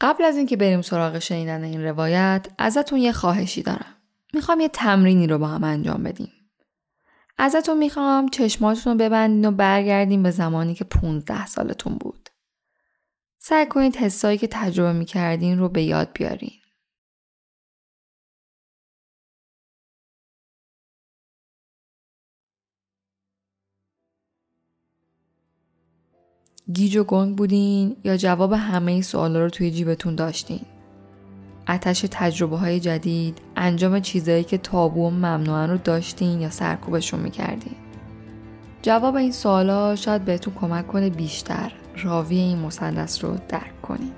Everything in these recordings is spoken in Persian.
قبل از اینکه بریم سراغ شنیدن این روایت ازتون یه خواهشی دارم. می‌خوام یه تمرینی رو با هم انجام بدیم. ازتون می‌خوام چشماتون رو ببندین و برگردین به زمانی که 15 سالتون بود. سعی کنید حسایی که تجربه می‌کردین رو به یاد بیارین. گیج و گنگ بودین یا جواب همه سوالا رو توی جیبتون داشتین؟ اتش تجربه های جدید، انجام چیزهایی که تابو و ممنوعن رو داشتین یا سرکوبشون می‌کردین؟ جواب این سوالا شاید بهتون کمک کنه بیشتر راوی این مثلث رو درک کنین.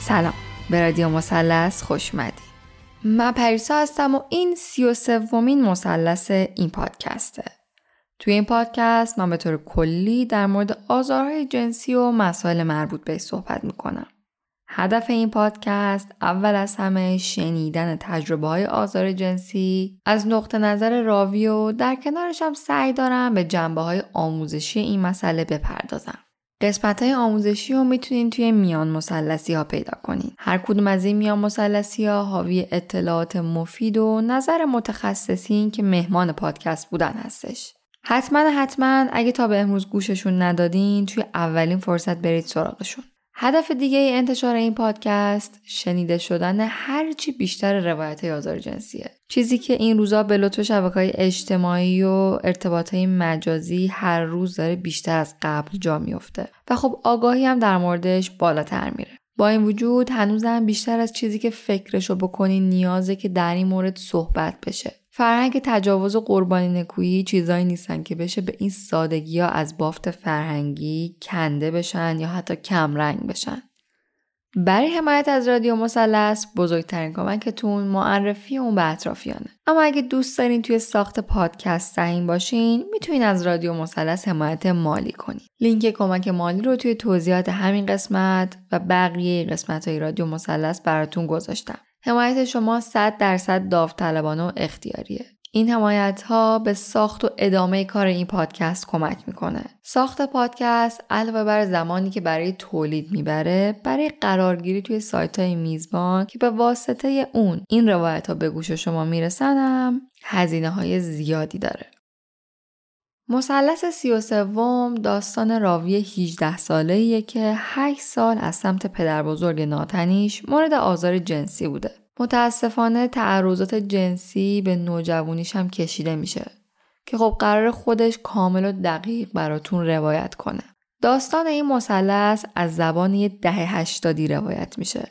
سلام. به رادیو مثلث خوش اومدید من پریسا هستم و این سی و سومین مثلث این پادکسته توی این پادکست من به طور کلی در مورد آزارهای جنسی و مسائل مربوط به صحبت می‌کنم. هدف این پادکست اول از همه شنیدن تجربه های آزار جنسی از نقطه نظر راوی و در کنارش هم سعی دارم به جنبه های آموزشی این مسئله بپردازم. قسمت های آموزشی رو می‌تونین توی میان مسلسی ها پیدا کنین. هر کدوم از این میان مسلسی ها حاوی اطلاعات مفید و نظر متخصصین که مهمان پادکست بودن هستش. حتما حتما اگه تا به امروز گوششون ندادین توی اولین فرصت برید سراغشون. هدف دیگه ای انتشار این پادکست شنیده شدن هرچی بیشتر روایت آزار جنسیه. چیزی که این روزا به لطف شبکه های اجتماعی و ارتباط های مجازی هر روز داره بیشتر از قبل جا میفته و خب آگاهی هم در موردش بالاتر میره. با این وجود هنوزم بیشتر از چیزی که فکرشو بکنین نیازه که در این مورد صحبت بشه. فرهنگ تجاوز و قربانی نکویی چیزایی نیستن که بشه به این سادگی ها از بافت فرهنگی کنده بشن یا حتی کمرنگ بشن. برای حمایت از رادیو مثلث بزرگترین کمکتون معرفی اون به اطرافیانه. اما اگه دوست دارین توی ساخت پادکست سهیم باشین می‌تونین از رادیو مثلث حمایت مالی کنین. لینک کمک مالی رو توی توضیحات همین قسمت و بقیه قسمت های رادیو مثلث براتون گذاشتم. حمایت شما 100 درصد داوطلبانه و اختیاریه این حمایت ها به ساخت و ادامه کار این پادکست کمک می‌کنه. ساخت پادکست علاوه بر زمانی که برای تولید می‌بره برای قرارگیری توی سایت های میزبان که به واسطه اون این روایت ها به گوش شما می‌رسن هم هزینه های زیادی داره. مثلث سی و سوم داستان راوی 18 ساله که 8 سال از سمت پدر بزرگ ناتنیش مورد آزار جنسی بوده. متاسفانه تعرضات جنسی به نوجوانیش هم کشیده میشه که خب قرار خودش کامل و دقیق براتون روایت کنه. داستان این مثلث از زبان یه دهه هشتادی روایت میشه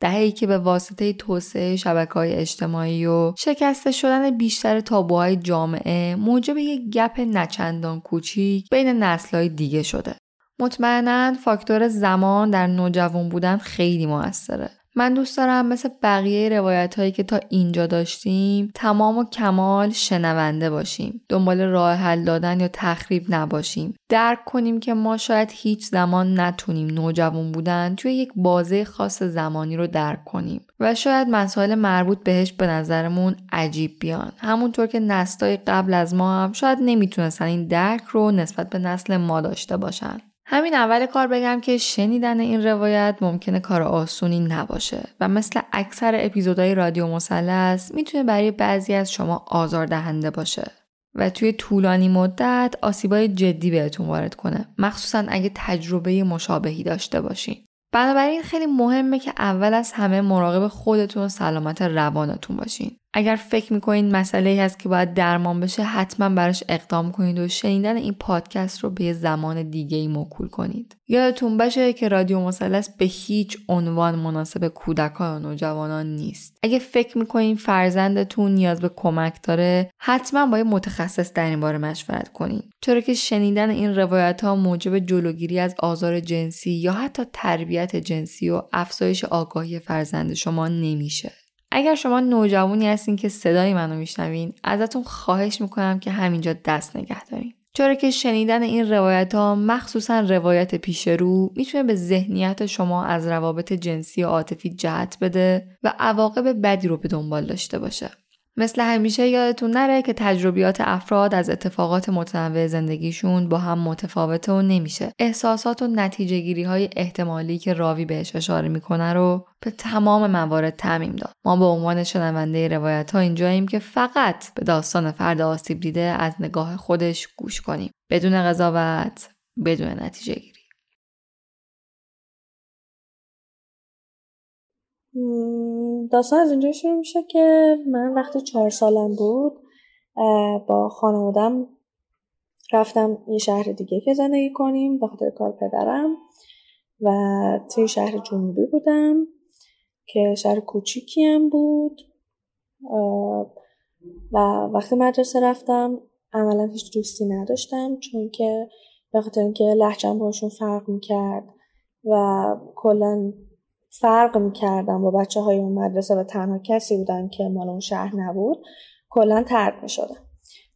دهه‌ای که به واسطه توسعه شبکه های اجتماعی و شکسته شدن بیشتر تابوهای جامعه موجب یک گپ نچندان کوچیک بین نسلهای دیگه شده. مطمئنا فاکتور زمان در نوجوان بودن خیلی موثره. من دوست دارم مثل بقیه روایت هایی که تا اینجا داشتیم تمام و کمال شنونده باشیم. دنبال راه حل دادن یا تخریب نباشیم. درک کنیم که ما شاید هیچ زمان نتونیم نوجوان بودن توی یک بازه خاص زمانی رو درک کنیم و شاید مسائل مربوط بهش به نظرمون عجیب بیان. همونطور که نسلای قبل از ما هم شاید نمی‌تونستن این درک رو نسبت به نسل ما داشته باشن. همین اول کار بگم که شنیدن این روایت ممکنه کار آسونی نباشه و مثل اکثر اپیزودهای رادیو مثلث می‌تونه برای بعضی از شما آزار دهنده باشه و توی طولانی مدت آسیبای جدی بهتون وارد کنه مخصوصا اگه تجربه مشابهی داشته باشین. بنابراین خیلی مهمه که اول از همه مراقب خودتون و سلامت روانتون باشین. اگر فکر می‌کنید مسئله هست که باید درمان بشه حتما براش اقدام کنید و شنیدن این پادکست رو به زمان دیگه ای موکول کنید. یادتون باشه که رادیو مثلث به هیچ عنوان مناسب کودکان و نوجوانان نیست. اگه فکر می‌کنید فرزندتون نیاز به کمک داره حتما با متخصص در این باره مشورت کنید چرا که شنیدن این روایت ها موجب جلوگیری از آزار جنسی یا حتی تربیت جنسی و افزایش آگاهی فرزند شما نمیشه. اگر شما نوجوانی هستین که صدای منو میشنوین ازتون خواهش می‌کنم که همینجا دست نگه دارین. چرا که شنیدن این روایت ها مخصوصا روایت پیش رو می‌تونه به ذهنیت شما از روابط جنسی و عاطفی جهت بده و عواقب بدی رو به دنبال داشته باشه. مثل همیشه یادتون نره که تجربیات افراد از اتفاقات متنوع زندگیشون با هم متفاوته و نمیشه. احساسات و نتیجه گیری های احتمالی که راوی بهش اشاره می‌کنه رو به تمام موارد تعمیم داد. ما به عنوان شنونده روایت ها اینجاییم که فقط به داستان فرد آسیب دیده از نگاه خودش گوش کنیم. بدون قضاوت، بدون نتیجه گیری. داستان از اینجا شروع میشه که من وقتی چهار سالم بود با خانوادم رفتم یه شهر دیگه که زندگی کنیم به خاطر کار پدرم و توی شهر جنوبی بودم که شهر کوچیکی هم بود و وقتی مدرسه رفتم عملا هیچ دوستی نداشتم چون که به خاطر اینکه لحجم باشون فرق می‌کرد و کلا فرق می‌کردم با بچه های اون مدرسه و تنها کسی بودن که مال اون شهر نبود. کلا ترک می‌شدم.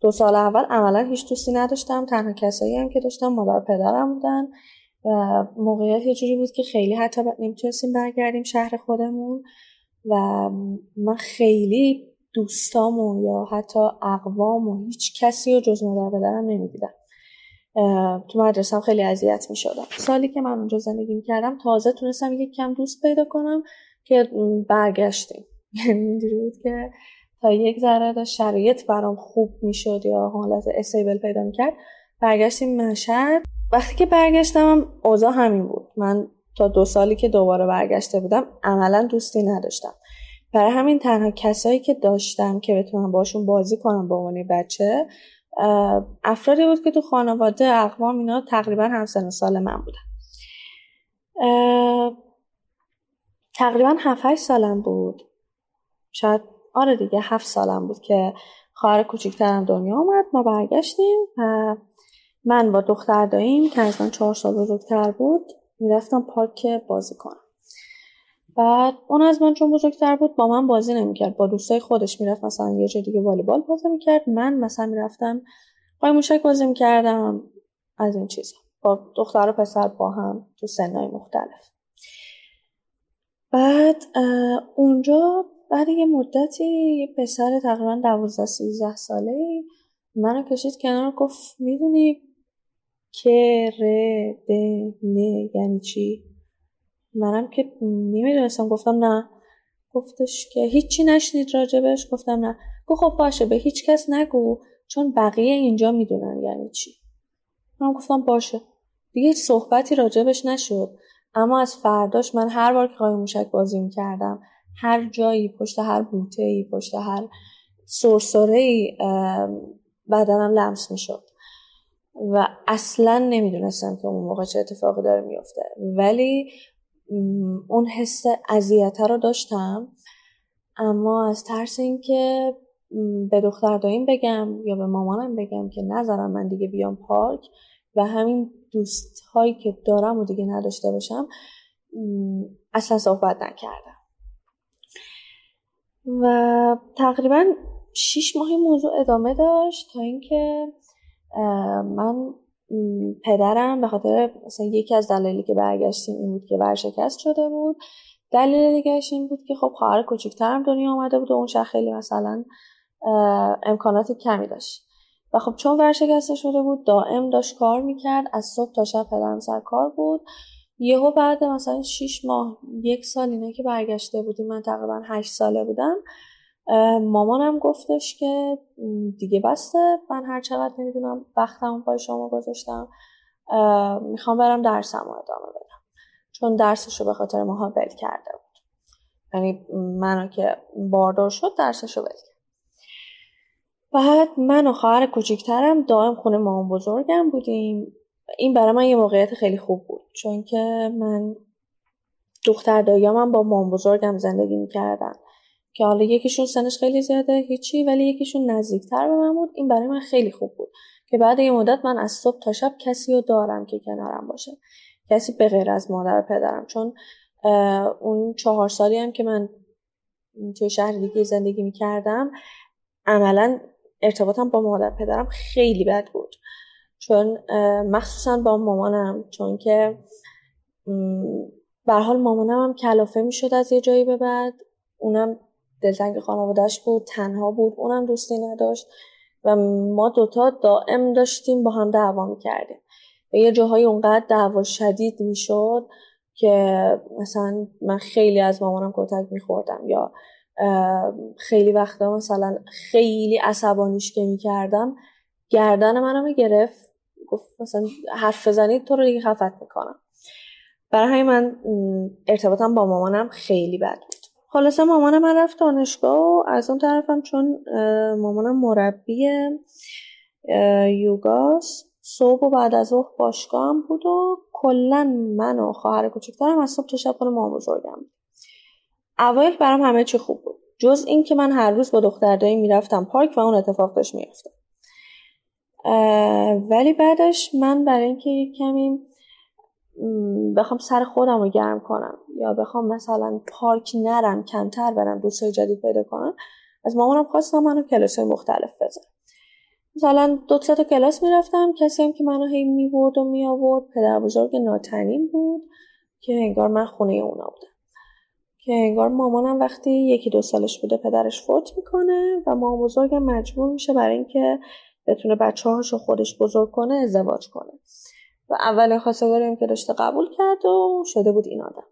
دو سال اول عملا هیچ دوستی نداشتم. تنها کسایی هم که داشتم مادر پدرم بودن. و موقعیت یه جوری بود که خیلی حتی نمی‌تونستیم برگردیم شهر خودمون. و من خیلی دوستامو یا حتی اقوام و هیچ کسی رو جز مادر پدرم نمی‌دیدم. تو مدرسه هم خیلی اذیت می شدم سالی که من اونجا زندگی می کردم تازه تونستم یک کم دوست پیدا کنم که برگشتیم. یعنی اینجوری بود که تا یک ذره شرایط برام خوب می‌شد یا حالت استیبل پیدا می‌کرد برگشتیم مشهد. وقتی که برگشتم اوضاع همین بود. من تا دو سالی که دوباره برگشته بودم عملا دوستی نداشتم. برای همین تنها کسایی که داشتم که بتونم باشون بازی کنم به عنوان بچه افرادی بود که تو خانواده اقوام اینا تقریبا همسن سال من بودن. تقریبا 7 سالم بود. شاید آره دیگه هفت سالم بود که خواهر کوچیکترم دنیا اومد ما برگشتیم و من با دختر داییم که از من چهار سال بزرگتر بود می‌رفتم پارک بازی کنم بعد اون از من چون بزرگتر بود با من بازی نمی‌کرد. با دوستای خودش می‌رفت مثلا یه جای دیگه والیبال بازی می‌کرد. من مثلا می‌رفتم پای موشک بازی می‌کردم. از این چیزا. با دختر و پسر با هم تو سنهای مختلف. بعد اونجا بعد یه مدتی یه پسر تقریبا دوازده سیزده ساله منو کشید کنار گفت می‌دونی که ر د ن یعنی چی؟ منم که نمی‌دونستم گفتم نه. گفتش که هیچی نشنید راجبش؟ گفتم نه. گفت خب باشه به هیچ کس نگو چون بقیه اینجا می‌دونن یعنی چی. من گفتم باشه. دیگه صحبتی راجبش نشد. اما از فرداش من هر بار که قایم موشک بازی می‌کردم هر جایی پشت هر بوته ای پشت هر سرسره ای بدنم لمس می‌شد. و اصلا نمی‌دونستم که اون موقع چه اتفاقی داره میفته ولی اون حس اذیت رو داشتم. اما از ترس اینکه به دختر داییم بگم یا به مامانم بگم که نذارم من دیگه بیام پارک و همین دوست هایی که دارم و دیگه نداشته باشم اصلا صحبت نکردم. و تقریبا شیش ماهی موضوع ادامه داشت تا اینکه من پدرم به خاطر مثلا یکی از دلایلی که برگشتیم این بود که ورشکست شده بود. دلیل دیگهش این بود که خب خواهر کوچکترم دنیا آمده بود و اون شخص خیلی مثلا امکانات کمی داشت. و خب چون ورشکسته شده بود دائم داشت کار می‌کرد از صبح تا شب پدرم سر کار بود. یهو بعد مثلا 6 ماه یک سال اینا که برگشته بودیم من تقریبا 8 ساله بودم. مامانم گفتش که دیگه بسته من هر چقدر نمی‌دونم وقتم پای شما گذاشتم می‌خوام برم درسم رو ادامه بدم. چون درسش رو به خاطر ماها بل کرده بود. یعنی منو که باردار شد درسش رو بل کرد. بعد من و خواهر کوچیکترم دائم خونه مامان بزرگم بودیم. این برای من یه موقعیت خیلی خوب بود. چون که من دختر داییامم با مام بزرگم زندگی می‌کردن. که حالا یکیشون سنش خیلی زیاده هیچی ولی یکیشون نزدیکتر به من بود. این برای من خیلی خوب بود که بعد یه مدت من از صبح تا شب کسی رو دارم که کنارم باشه. کسی به غیر از مادر و پدرم. چون اون چهار سالی هم که من توی شهر دیگه زندگی می‌کردم عملا ارتباطم با مادر پدرم خیلی بد بود. چون مخصوصا با مامانم. چون که به حال مامانم هم کلافه می‌شد از یه جایی به بعد. اونم دلتنگ خانوادهش بود تنها بود اونم دوستی نداشت و ما دوتا دائم داشتیم با هم دعوا می‌کردیم. و یه جاهای اونقدر دعوا شدید می‌شد که مثلا من خیلی از مامانم کتک میخوردم یا خیلی وقتا مثلا خیلی عصبانیش که می‌کردم گردن منم گرفت گفت مثلا حرف بزنید تو رو دیگه خفت می‌کنم. برای من ارتباطم با مامانم خیلی بد بود. خلاصه مامانم من رفت دانشگاه و از اون طرفم چون مامانم مربی یوگاس صبح و بعد از ظهر باشگاه هم بود و کلا من و خواهر کوچکترم از صبح تا شب خونه مامان بزرگم اوایل برام همه چی خوب بود. جز اینکه من هر روز با دختر دایی می‌رفتم پارک و اون اتفاق داشت میافتاد. ولی بعدش من برای اینکه کمی بخوام سر خودم رو گرم کنم. یا بخوام مثلا پارک نرم کمتر برم دوستای جدید پیدا کنم. از مامانم خواستم منو کلاس های مختلف بزنم مثلا دو تا کلاس می‌رفتم. کسی هم که منو هی می‌برد و میآورد. پدر بزرگ ناتنیم بود که انگار من خونه اونا بودم. که انگار مامانم وقتی یکی دو سالش بوده پدرش فوت می‌کنه و مامان بزرگم مجبور میشه برای اینکه بتونه بچه هاشو خودش بزرگ کنه ازدواج کنه. و اولین خواستگاری هم که داشته قبول کرد و شده بود این آدم.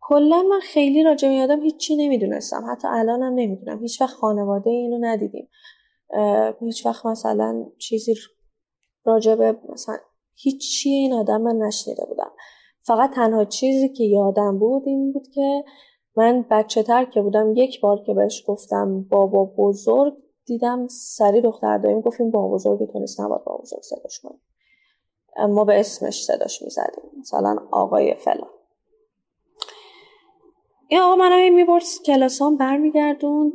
کلا من خیلی راجع به آدم هیچی نمی‌دونستم. حتی الانم نمی‌دونم. هیچ وقت خانواده اینو ندیدیم. هیچ وقت مثلا چیزی راجع به مثلا هیچی این آدم من نشنیده بودم. فقط تنها چیزی که یادم بود این بود که من بچه تر که بودم یک بار که بهش گفتم بابا بزرگ دیدم سری دختر داریم گفتیم با بزرگی تو نیست نباید با بزرگ صداش کنیم. ما به اسمش صداش می‌زدیم مثلا آقای فلان. این آقا من می‌برد کلاسام برمیگردوند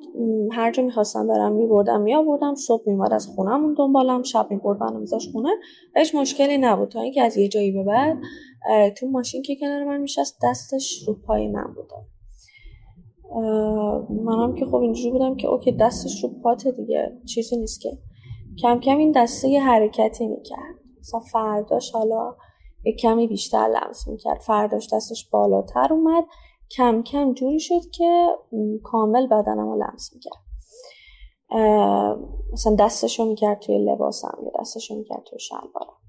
هر جا می‌خواستم برم میبردم میآوردم صبح میومد از خونهمون دنبالم شب می‌برد منو میذاش خونه. هیچ مشکلی نبود تا اینکه از یه جایی به بعد تو ماشین که کنار من میشست دستش رو پای من بود. منم که خب اینجوری بودم که اوکی دستش رو پات دیگه چیزی نیست که. کم کم این دسته یه حرکتی می‌کرد. مثلا فرداش حالا یه کمی بیشتر لمس می‌کرد. فرداش دستش بالاتر اومد. کم کم جوری شد که کامل بدنم رو لمس می‌کرد. مثلا دستشو می‌کرد توی لباسم یا دستشو می‌کرد توی شلوارم.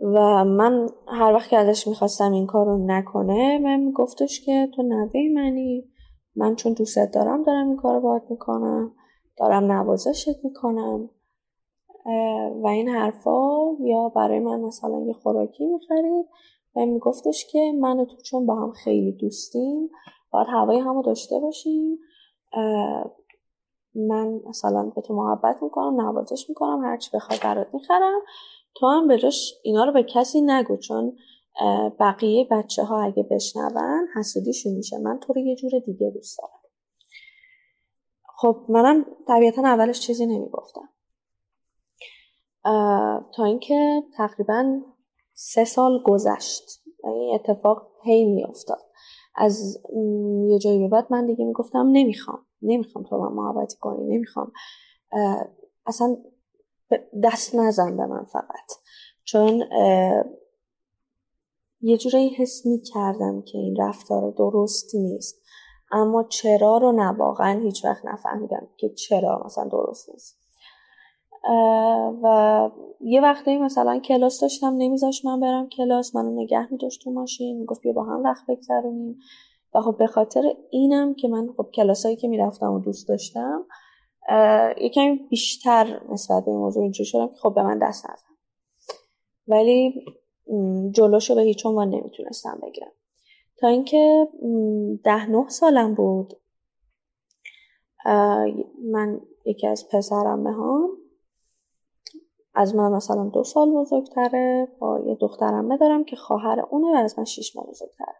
و من هر وقت که ازش می‌خواستم این کار رو نکنه من میگفتش که تو نوه منی. من چون دوستت دارم دارم این کار رو باید می‌کنم. دارم نوازشت می‌کنم. و این حرفا یا برای من مثلا یه خوراکی می‌خرید و میگفتش که من و تو چون با هم خیلی دوستیم باید هوای همو داشته باشیم. من مثلا به تو محبت می‌کنم نوازش می‌کنم هرچی بخوای برات می‌خرم. تو هم به جاش اینا رو به کسی نگو چون بقیه بچه ها اگه بشنون حسودیشون میشه. من تو رو یه جور دیگه دوست دارم. خب منم طبیعتا اولش چیزی نمی‌گفتم. تا اینکه تقریبا سه سال گذشت. این اتفاق هی میافتاد. از یه جایی به بعد من دیگه می‌گفتم نمی‌خوام. نمی‌خوام تو من محبتی کنی. نمی‌خوام. اصلا دست نزن به من فقط. چون یه جوری حس می کردم که این رفتار درست نیست. اما چرا رو نه واقعا هیچ وقت نفهمیدم که چرا مثلا درست نیست. و یه وقتی مثلا کلاس داشتم نمیذاش من برم کلاس منو نگه میداشت تو ماشین می‌گفت بیا با هم وقت بگذرونیم. و خب به خاطر اینم که من خب کلاسایی که می‌رفتم و دوست داشتم یکمی بیشتر نسبت به این موضوع اینجور شدم که خب به من دست نزن. ولی جلوشو به هیچ عنوان نمی‌تونستم بگیرم. تا اینکه ده نه سالم بود. من یکی از پسرمه ها از من مثلا دو سال بزرگتره. با یه دخترمه دارم که خواهر اونه و از من شیش ماه بزرگتره.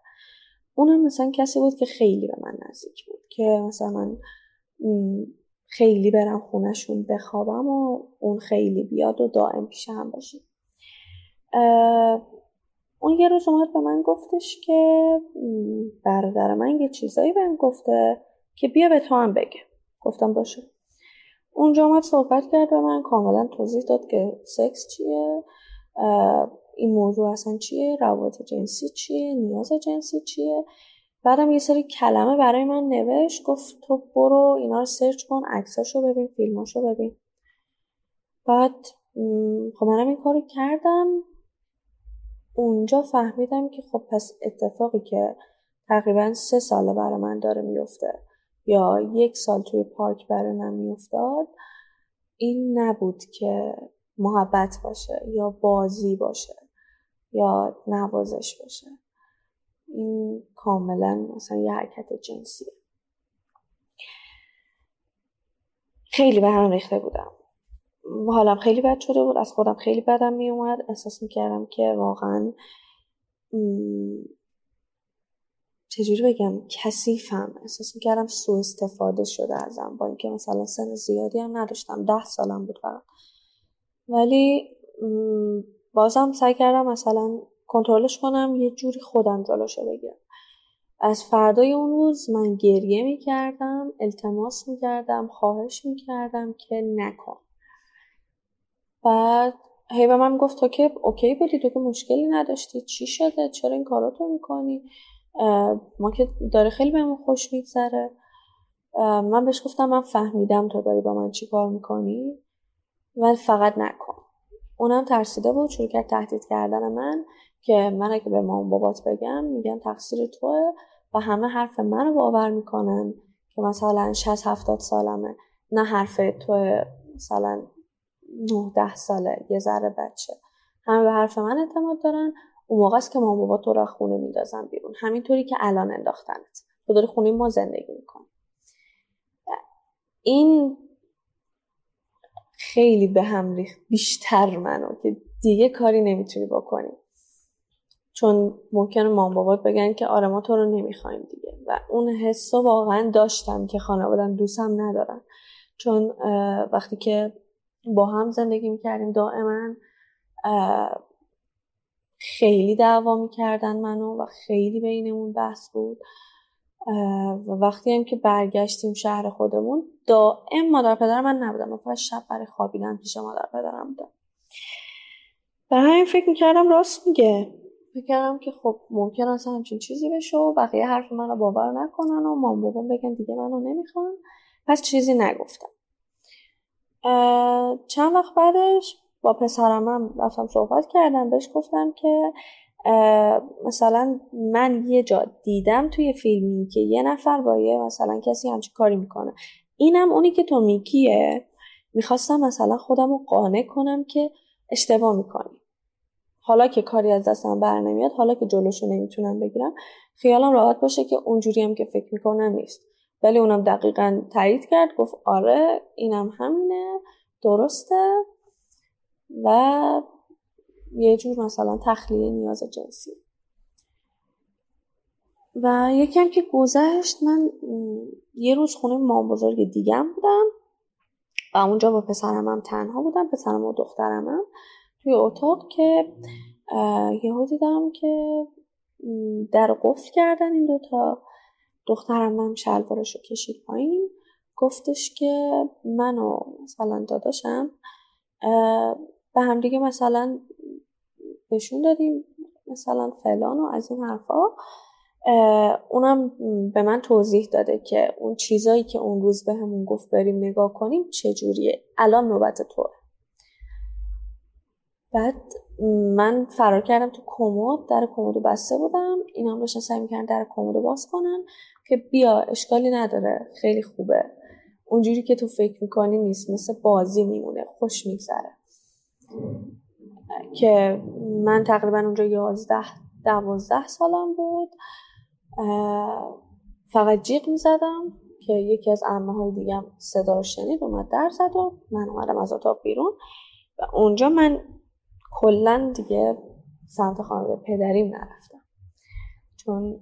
اونم مثلا کسی بود که خیلی به من نزدیک بود. که مثلا من خیلی برم خونشون بخوابم و اون خیلی بیاد و دائم پیش هم باشیم اون یه روز اومد به من گفتش که برادر من یه چیزایی بهم گفته که بیا به تو هم بگه. گفتم باشه. اونجا اومد صحبت کرد به من کاملا توضیح داد که سکس چیه این موضوع اصلا چیه روابط جنسی چیه نیاز جنسی چیه. بعدم یه سری کلمه برای من نوشت گفت تو برو اینا رو سرچ کن عکساشو ببین فیلماشو ببین. بعد خب منم این کارو کردم. اونجا فهمیدم که خب پس اتفاقی که تقریبا سه ساله برای من داره میفته یا یک سال توی پارک برای من میافتاد این نبود که محبت باشه یا بازی باشه یا نوازش باشه. این کاملا مثلا یه حرکت جنسیه. خیلی به هم ریخته بودم. حالم خیلی بد شده بود از خودم خیلی بدم می اومد. احساس می‌کردم که واقعا چجوری بگم کثیفم. احساس می‌کردم سوء استفاده شده ازم با اینکه مثلا سن زیادی هم نداشتم. ده سالم بود فقط. ولی بازم سعی کردم مثلا کنترلش کنم یه جوری خودم جلوشو بگیرم. از فردای اون روز من گریه می‌کردم التماس می‌کردم خواهش می‌کردم که نکن. بعد هی به من گفت تو که اوکی بودی تو که مشکلی نداشتی چی شده چرا این کاراتو می‌کنی؟ ما که داره خیلی بهمون خوش میگذره. من بهش گفتم من فهمیدم تو داری با من چی کار می‌کنی و فقط نکن. اونم ترسیده بود شروع کرد تهدید کردن من. که من اگه به مام بابات بگم میگن تقصیر توه و همه حرف منو باور می‌کنن که مثلا 60 70 سالمه. نه حرف تو مثلا 9 10 ساله یه ذره بچه. همه به حرف من اعتماد دارن. اون موقع است که مام بابا تو را خونه میندازن بیرون. همینطوری که الان انداختنت. تو داری خونه ما زندگی می‌کنی. این خیلی به هم ریخت. بیشتر منو که دیگه کاری نمی‌تونی بکنی. چون ممکنه مام بابات بگن که آره ما تو رو نمی‌خوایم دیگه. و اون حس واقعا داشتم که خانوادم دوستم ندارن. چون وقتی که با هم زندگی می‌کردیم دائما خیلی دعوا می‌کردن منو و خیلی بینمون بحث بود. و وقتی هم که برگشتیم شهر خودمون دائم مادر پدر من نبودم من شب برای خوابیدن پیش مادر پدرم بودم. برای همین فکر می‌کردم راست میگه. فکر کردم که خب ممکن است همچین چیزی بشه و بقیه حرف منو باور نکنن و مام بابام بگن دیگه منو نمی‌خوان. پس چیزی نگفتم. چند وقت بعدش با پسرم هم رفتم صحبت کردم. بهش گفتم که مثلا من یه جا دیدم توی فیلمی که یه نفر با یه مثلا کسی همچین کاری می‌کنه. اینم اونی که تو میگیه می‌خواستم مثلا خودم رو قانع کنم که اشتباه می‌کنی. حالا که کاری از دستم بر نمیاد حالا که جلوشو نمی‌تونم بگیرم خیالم راحت باشه که اونجوری هم که فکر می‌کنم نیست. ولی اونم دقیقا تایید کرد گفت آره اینم همینه درسته. و یه جور مثلا تخلیه نیاز جنسی. و یکم که گذشت من یه روز خونه مام بزرگ دیگم بودم و اونجا با پسرم هم تنها بودم پسرم و دخترم هم توی اتاق که یهو دیدم که در قفل کردن این دوتا دخترم هم شلوارش رو کشید پایین. گفتش که من و مثلا داداشم به همدیگه مثلا بهشون دادیم مثلا فلان و از این حرفا. اونم به من توضیح داده که اون چیزایی که اون روز به همون گفت بریم نگاه کنیم چجوریه. الان نوبت توه. بعد من فرار کردم تو کمد در کمدو بسته بودم. اینا هم داشتن سعی می‌کردن در کمدو باز کنن که بیا اشکالی نداره. خیلی خوبه. اونجوری که تو فکر می‌کنی نیست مثل بازی میمونه. خوش میگذره. که من تقریبا اونجا یازده دوازده سالم بود. فقط جیغ می‌زدم که یکی از امه های دیگم صدا رو شنید اومد در زد و من اومدم از اتاق بیرون. و اونجا من کلا دیگه سمت خانواده پدریم نرفتم. چون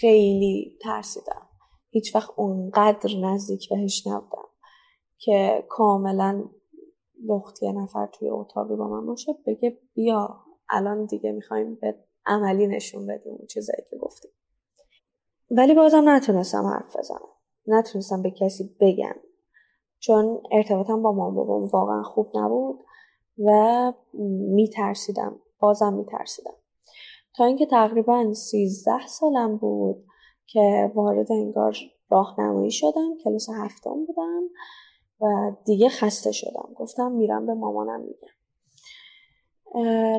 خیلی ترسیدم. هیچ وقت اونقدر نزدیک بهش نبودم که کاملا وقت یه نفر توی اتاقی با من باشه بگه بیا الان دیگه می‌خوایم به عملی نشون بدیم اون چیزایی که گفتیم. ولی بازم نتونستم حرف بزنم. نتونستم به کسی بگم. چون ارتباطم با مام بابام واقعا خوب نبود. و میترسیدم. بازم میترسیدم. تا اینکه تقریبا سیزده سالم بود که وارد انگار راهنمایی شدم. کلاس هفتم بودم و دیگه خسته شدم. گفتم میرم به مامانم میگم.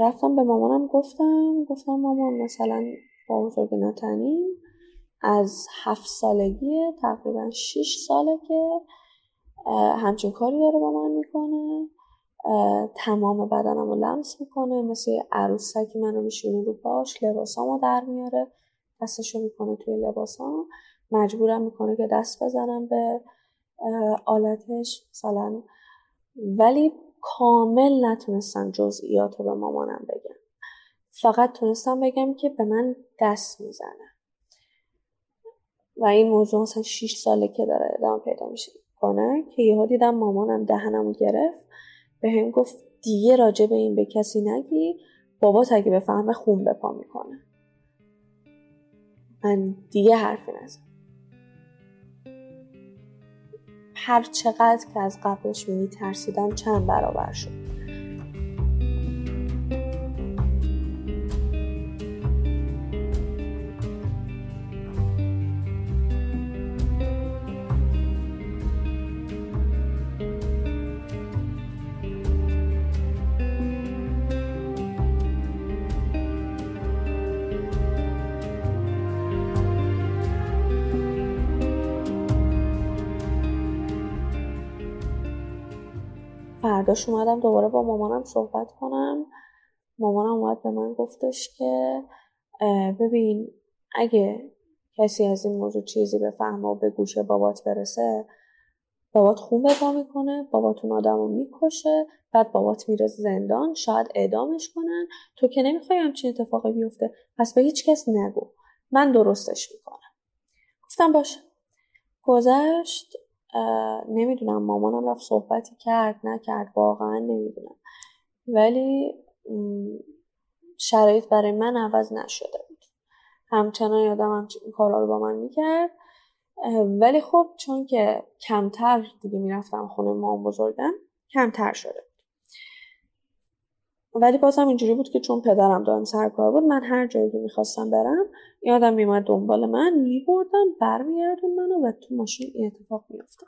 رفتم به مامانم گفتم. گفتم مامان مثلا با بزرگ نتنیم از هفت سالگی تقریبا شیش ساله که همچین کاری داره با من می‌کنه. تمام بدنم رو لمس می‌کنه مثل عروسکی منو میشونه رو پاش لباسامو در میاره دستشو می‌کنه توی لباسام مجبورم می‌کنه که دست بزنم به آلتش مثلا. ولی کامل نتونستم جزئیات رو به مامانم بگم. فقط تونستم بگم که به من دست می‌زنه. و این موضوع مثلا 6 ساله که داره ادامه پیدا میشه کنه که یهو دیدم مامانم دهنمو گرفت. به هم گفت دیگه راجع به این به کسی نگی. بابات اگه بفهمه خون به پا می‌کنه. من دیگه حرفی نزدم. هر چقدر که از قبلش می ترسیدم چند برابر شد. فرداش اومدم دوباره با مامانم صحبت کنم. مامانم اومد به من گفتش که ببین اگه کسی از این موضوع چیزی بفهمه و به گوش بابات برسه بابات خون به می‌کنه باباتون آدم رو می‌کشه بعد بابات میره زندان شاید اعدامش کنن. تو که نمی‌خوای همچین اتفاقی بیفته؟ پس به هیچ کس نگو. من درستش می‌کنم. گفتم باشه. گذشت. نمی‌دونم مامانم رفت صحبتی کرد نکرد واقعا نمی‌دونم. ولی شرایط برای من عوض نشده بود. همچنان یادم هم این کارا رو با من می‌کرد. ولی خب چون که کمتر دیگه می‌رفتم خونه مام بزرگم کمتر شده. ولی بازم اینجوری بود که چون پدرم دارم سر کار بود من هر جایی که می‌خواستم برم یادم میومد دنبال من میبردم برمیگردون منو و تو ماشین اتفاق میافتم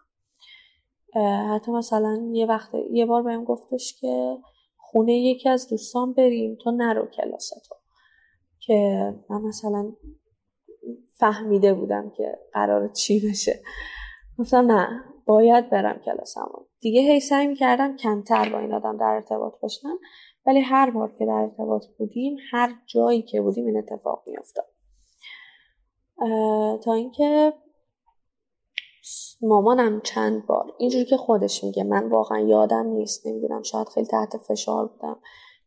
حتی مثلا یه وقت یه بار بهم گفتش که خونه یکی از دوستان بریم تو نرو کلاستو که من مثلا فهمیده بودم که قرار چی بشه. گفتم نه باید برم کلاسم دیگه هی سعی می‌کردم کمتر با این آدم در ارتباط باشم. ولی هر بار که در ارتباط بودیم هر جایی که بودیم این اتفاق میافتاد. تا اینکه مامانم چند بار اینجوری که خودش میگه من واقعا یادم نیست نمی‌دونم شاید خیلی تحت فشار بودم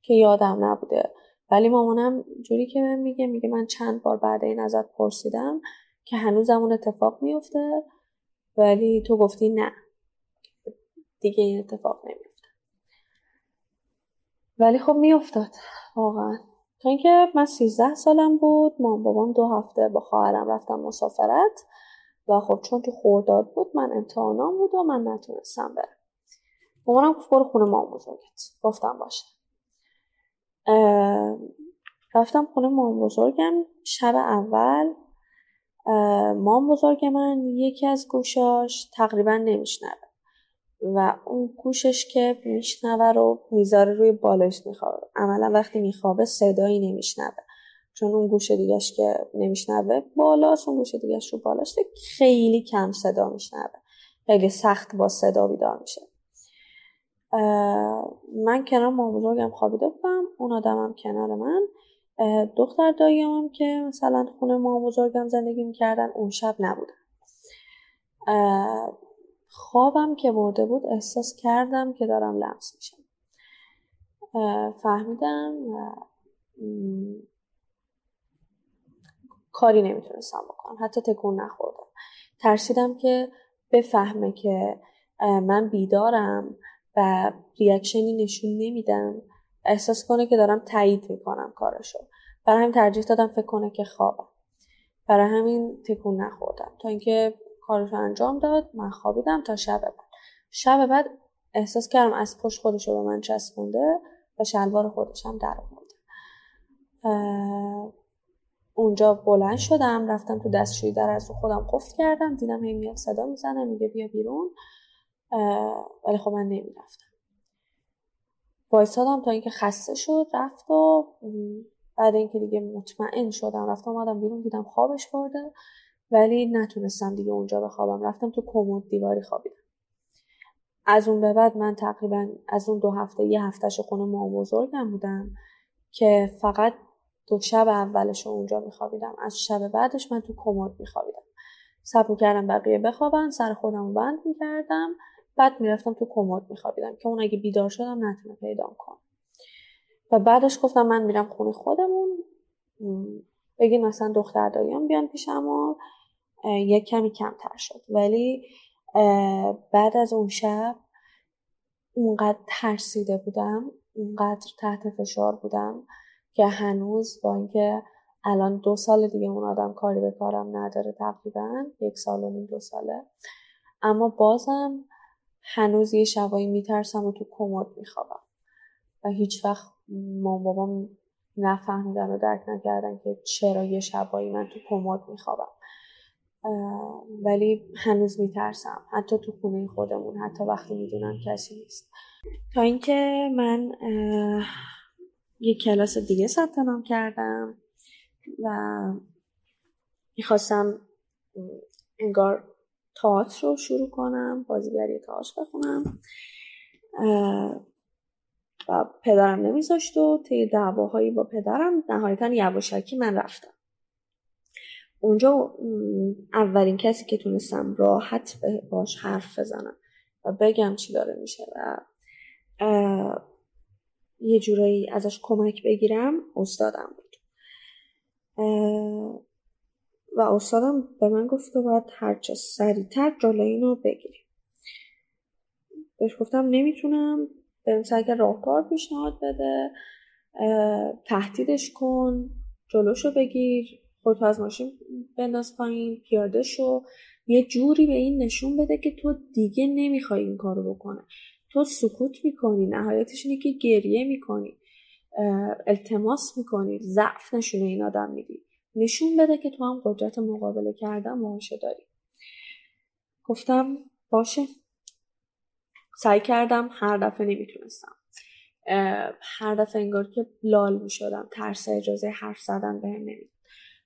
که یادم نبوده. ولی مامانم جوری که من میگه میگه من چند بار بعد این ازت پرسیدم که هنوز اون اتفاق میفته ولی تو گفتی نه. دیگه این اتفاق نمیفته ولی خب میافتاد واقعا. تا اینکه من سیزده سالم بود مام بابام دو هفته با خواهرم رفتم مسافرت و خب چون تو خورداد بود من امتحانام بود و من نتونستم برم. مامانم گفت برو خونه مام بزرگت. گفتم باشه. رفتم خونه مام بزرگم. شب اول مام بزرگ من یکی از گوشاش تقریبا نمیشنوه. و اون گوشش که میشنوه رو می‌ذاره روی بالش میخوابه. عملا وقتی میخوابه صدایی نمیشنوه چون اون گوش دیگهش که نمیشنوه بالاست اون گوش دیگهش رو بالاست خیلی کم صدا میشنوه. خیلی سخت با صدا بیدار میشه. من کنار مام بزرگم خوابیده بودم. اون آدمم کنار من. دختر داییامم که مثلا خونه مام بزرگم زندگی می‌کردن اون شب نبودن. خوابم که برده بود احساس کردم که دارم لمس میشم. فهمیدم و کاری نمی‌تونستم بکنم. حتی تکون نخوردم. ترسیدم که بفهمه که من بیدارم و ریاکشنی نشون نمیدم. احساس کنه که دارم تایید می‌کنم کارشو. برای همین ترجیح دادم فکر کنه که خوابم. برای همین تکون نخوردم. تا اینکه کارش انجام داد. من خوابیدم تا شب بعد. شب بعد احساس کردم از پشت خودش رو به من چسبونده و شلوار خودشم در آورده. اونجا بلند شدم رفتم تو دستشویی در از خودم قفل کردم. دیدم هی میاد صدا می‌زنه میگه بیا بیرون. ولی خب من نمی‌رفتم. وایسادم تا اینکه خسته شد رفت و بعد اینکه دیگه مطمئن شدم رفتم اومدم بیرون دیدم خوابش برده. ولی نتونستم دیگه اونجا بخوابم. رفتم تو کمد دیواری خوابیدم. از اون به بعد من تقریبا از اون دو هفته یه هفتهش خونه ما بزرگم بودم که فقط دو شب اولش اونجا میخوابیدم. از شب بعدش من تو کمد میخوابیدم. سب می‌کردم بقیه بخوابن سر خودم رو بند می‌کردم. بعد می‌رفتم تو کمد میخوابیدم که اون اگه بیدار شدم نتونه پیدا کنم و بعدش گفتم من میرم خونه خودمون. بگیم مثلا دختر داییام بیان پیشم و یک کمی کمتر شد. ولی بعد از اون شب اونقدر ترسیده بودم اونقدر تحت فشار بودم که هنوز با اینکه الان دو سال دیگه اون آدم کاری به کارم نداره تقریبا یک سال و نیم دو ساله. اما بازم هنوز یه شبایی میترسم و تو کمد میخوابم. و هیچ وقت مام بابام نفهمیدن و درک نکردن که چرا یه شبایی من تو کمد میخوابم. ولی هنوز میترسم. حتی تو خونه خودمون حتی وقتی می‌دونم کسی نیست. تا اینکه من یه کلاس دیگه ثبت نام کردم و می‌خواستم انگار تئاتر رو شروع کنم بازیگری تئاتر بخونم. و پدرم نمیذاشت و طی دعواهایی با پدرم. نهایتا یواشکی من رفتم. اونجا اولین کسی که تونستم راحت باش حرف بزنم و بگم چی داره میشه و یه جورایی ازش کمک بگیرم استادم بود. و استادم به من گفت که باید هرچه سریعتر جلوی اینو بگیری. بهش گفتم نمی‌تونم به سعی راهکار پیشنهاد بده. تهدیدش کن جلوشو بگیر. خودتو از ماشین بنداز پایین پیاده شو. یه جوری به این نشون بده که تو دیگه نمی‌خوای این کارو بکنه تو سکوت می‌کنی نهایتش اینه که گریه می‌کنی التماس می‌کنی ضعف نشونه این آدم میدی. نشون بده که تو هم قدرت مقابله کردن باهاشه داری. گفتم باشه. سعی کردم هر دفعه نمی‌تونستم. هر دفعه انگار که لال می‌شدم ترس اجازه حرف زدن بهم نمید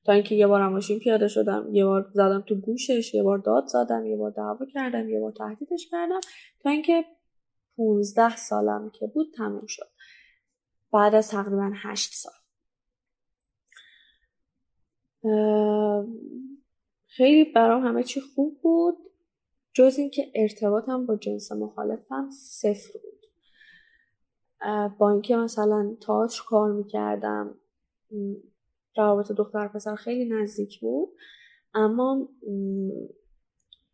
تا اینکه یه بارم ماشین پیاده شدم یه بار زدم تو گوشش یه بار داد زدم یه بار دعوا کردم یه بار تهدیدش کردم تا اینکه 15 سالم که بود تموم شد. بعد از تقریبا 8 سال. خیلی برام همه چی خوب بود. جز اینکه ارتباطم با جنس مخالفم صفر بود. با اینکه مثلا تاچ کار می‌کردم روابط دختر پسر خیلی نزدیک بود. اما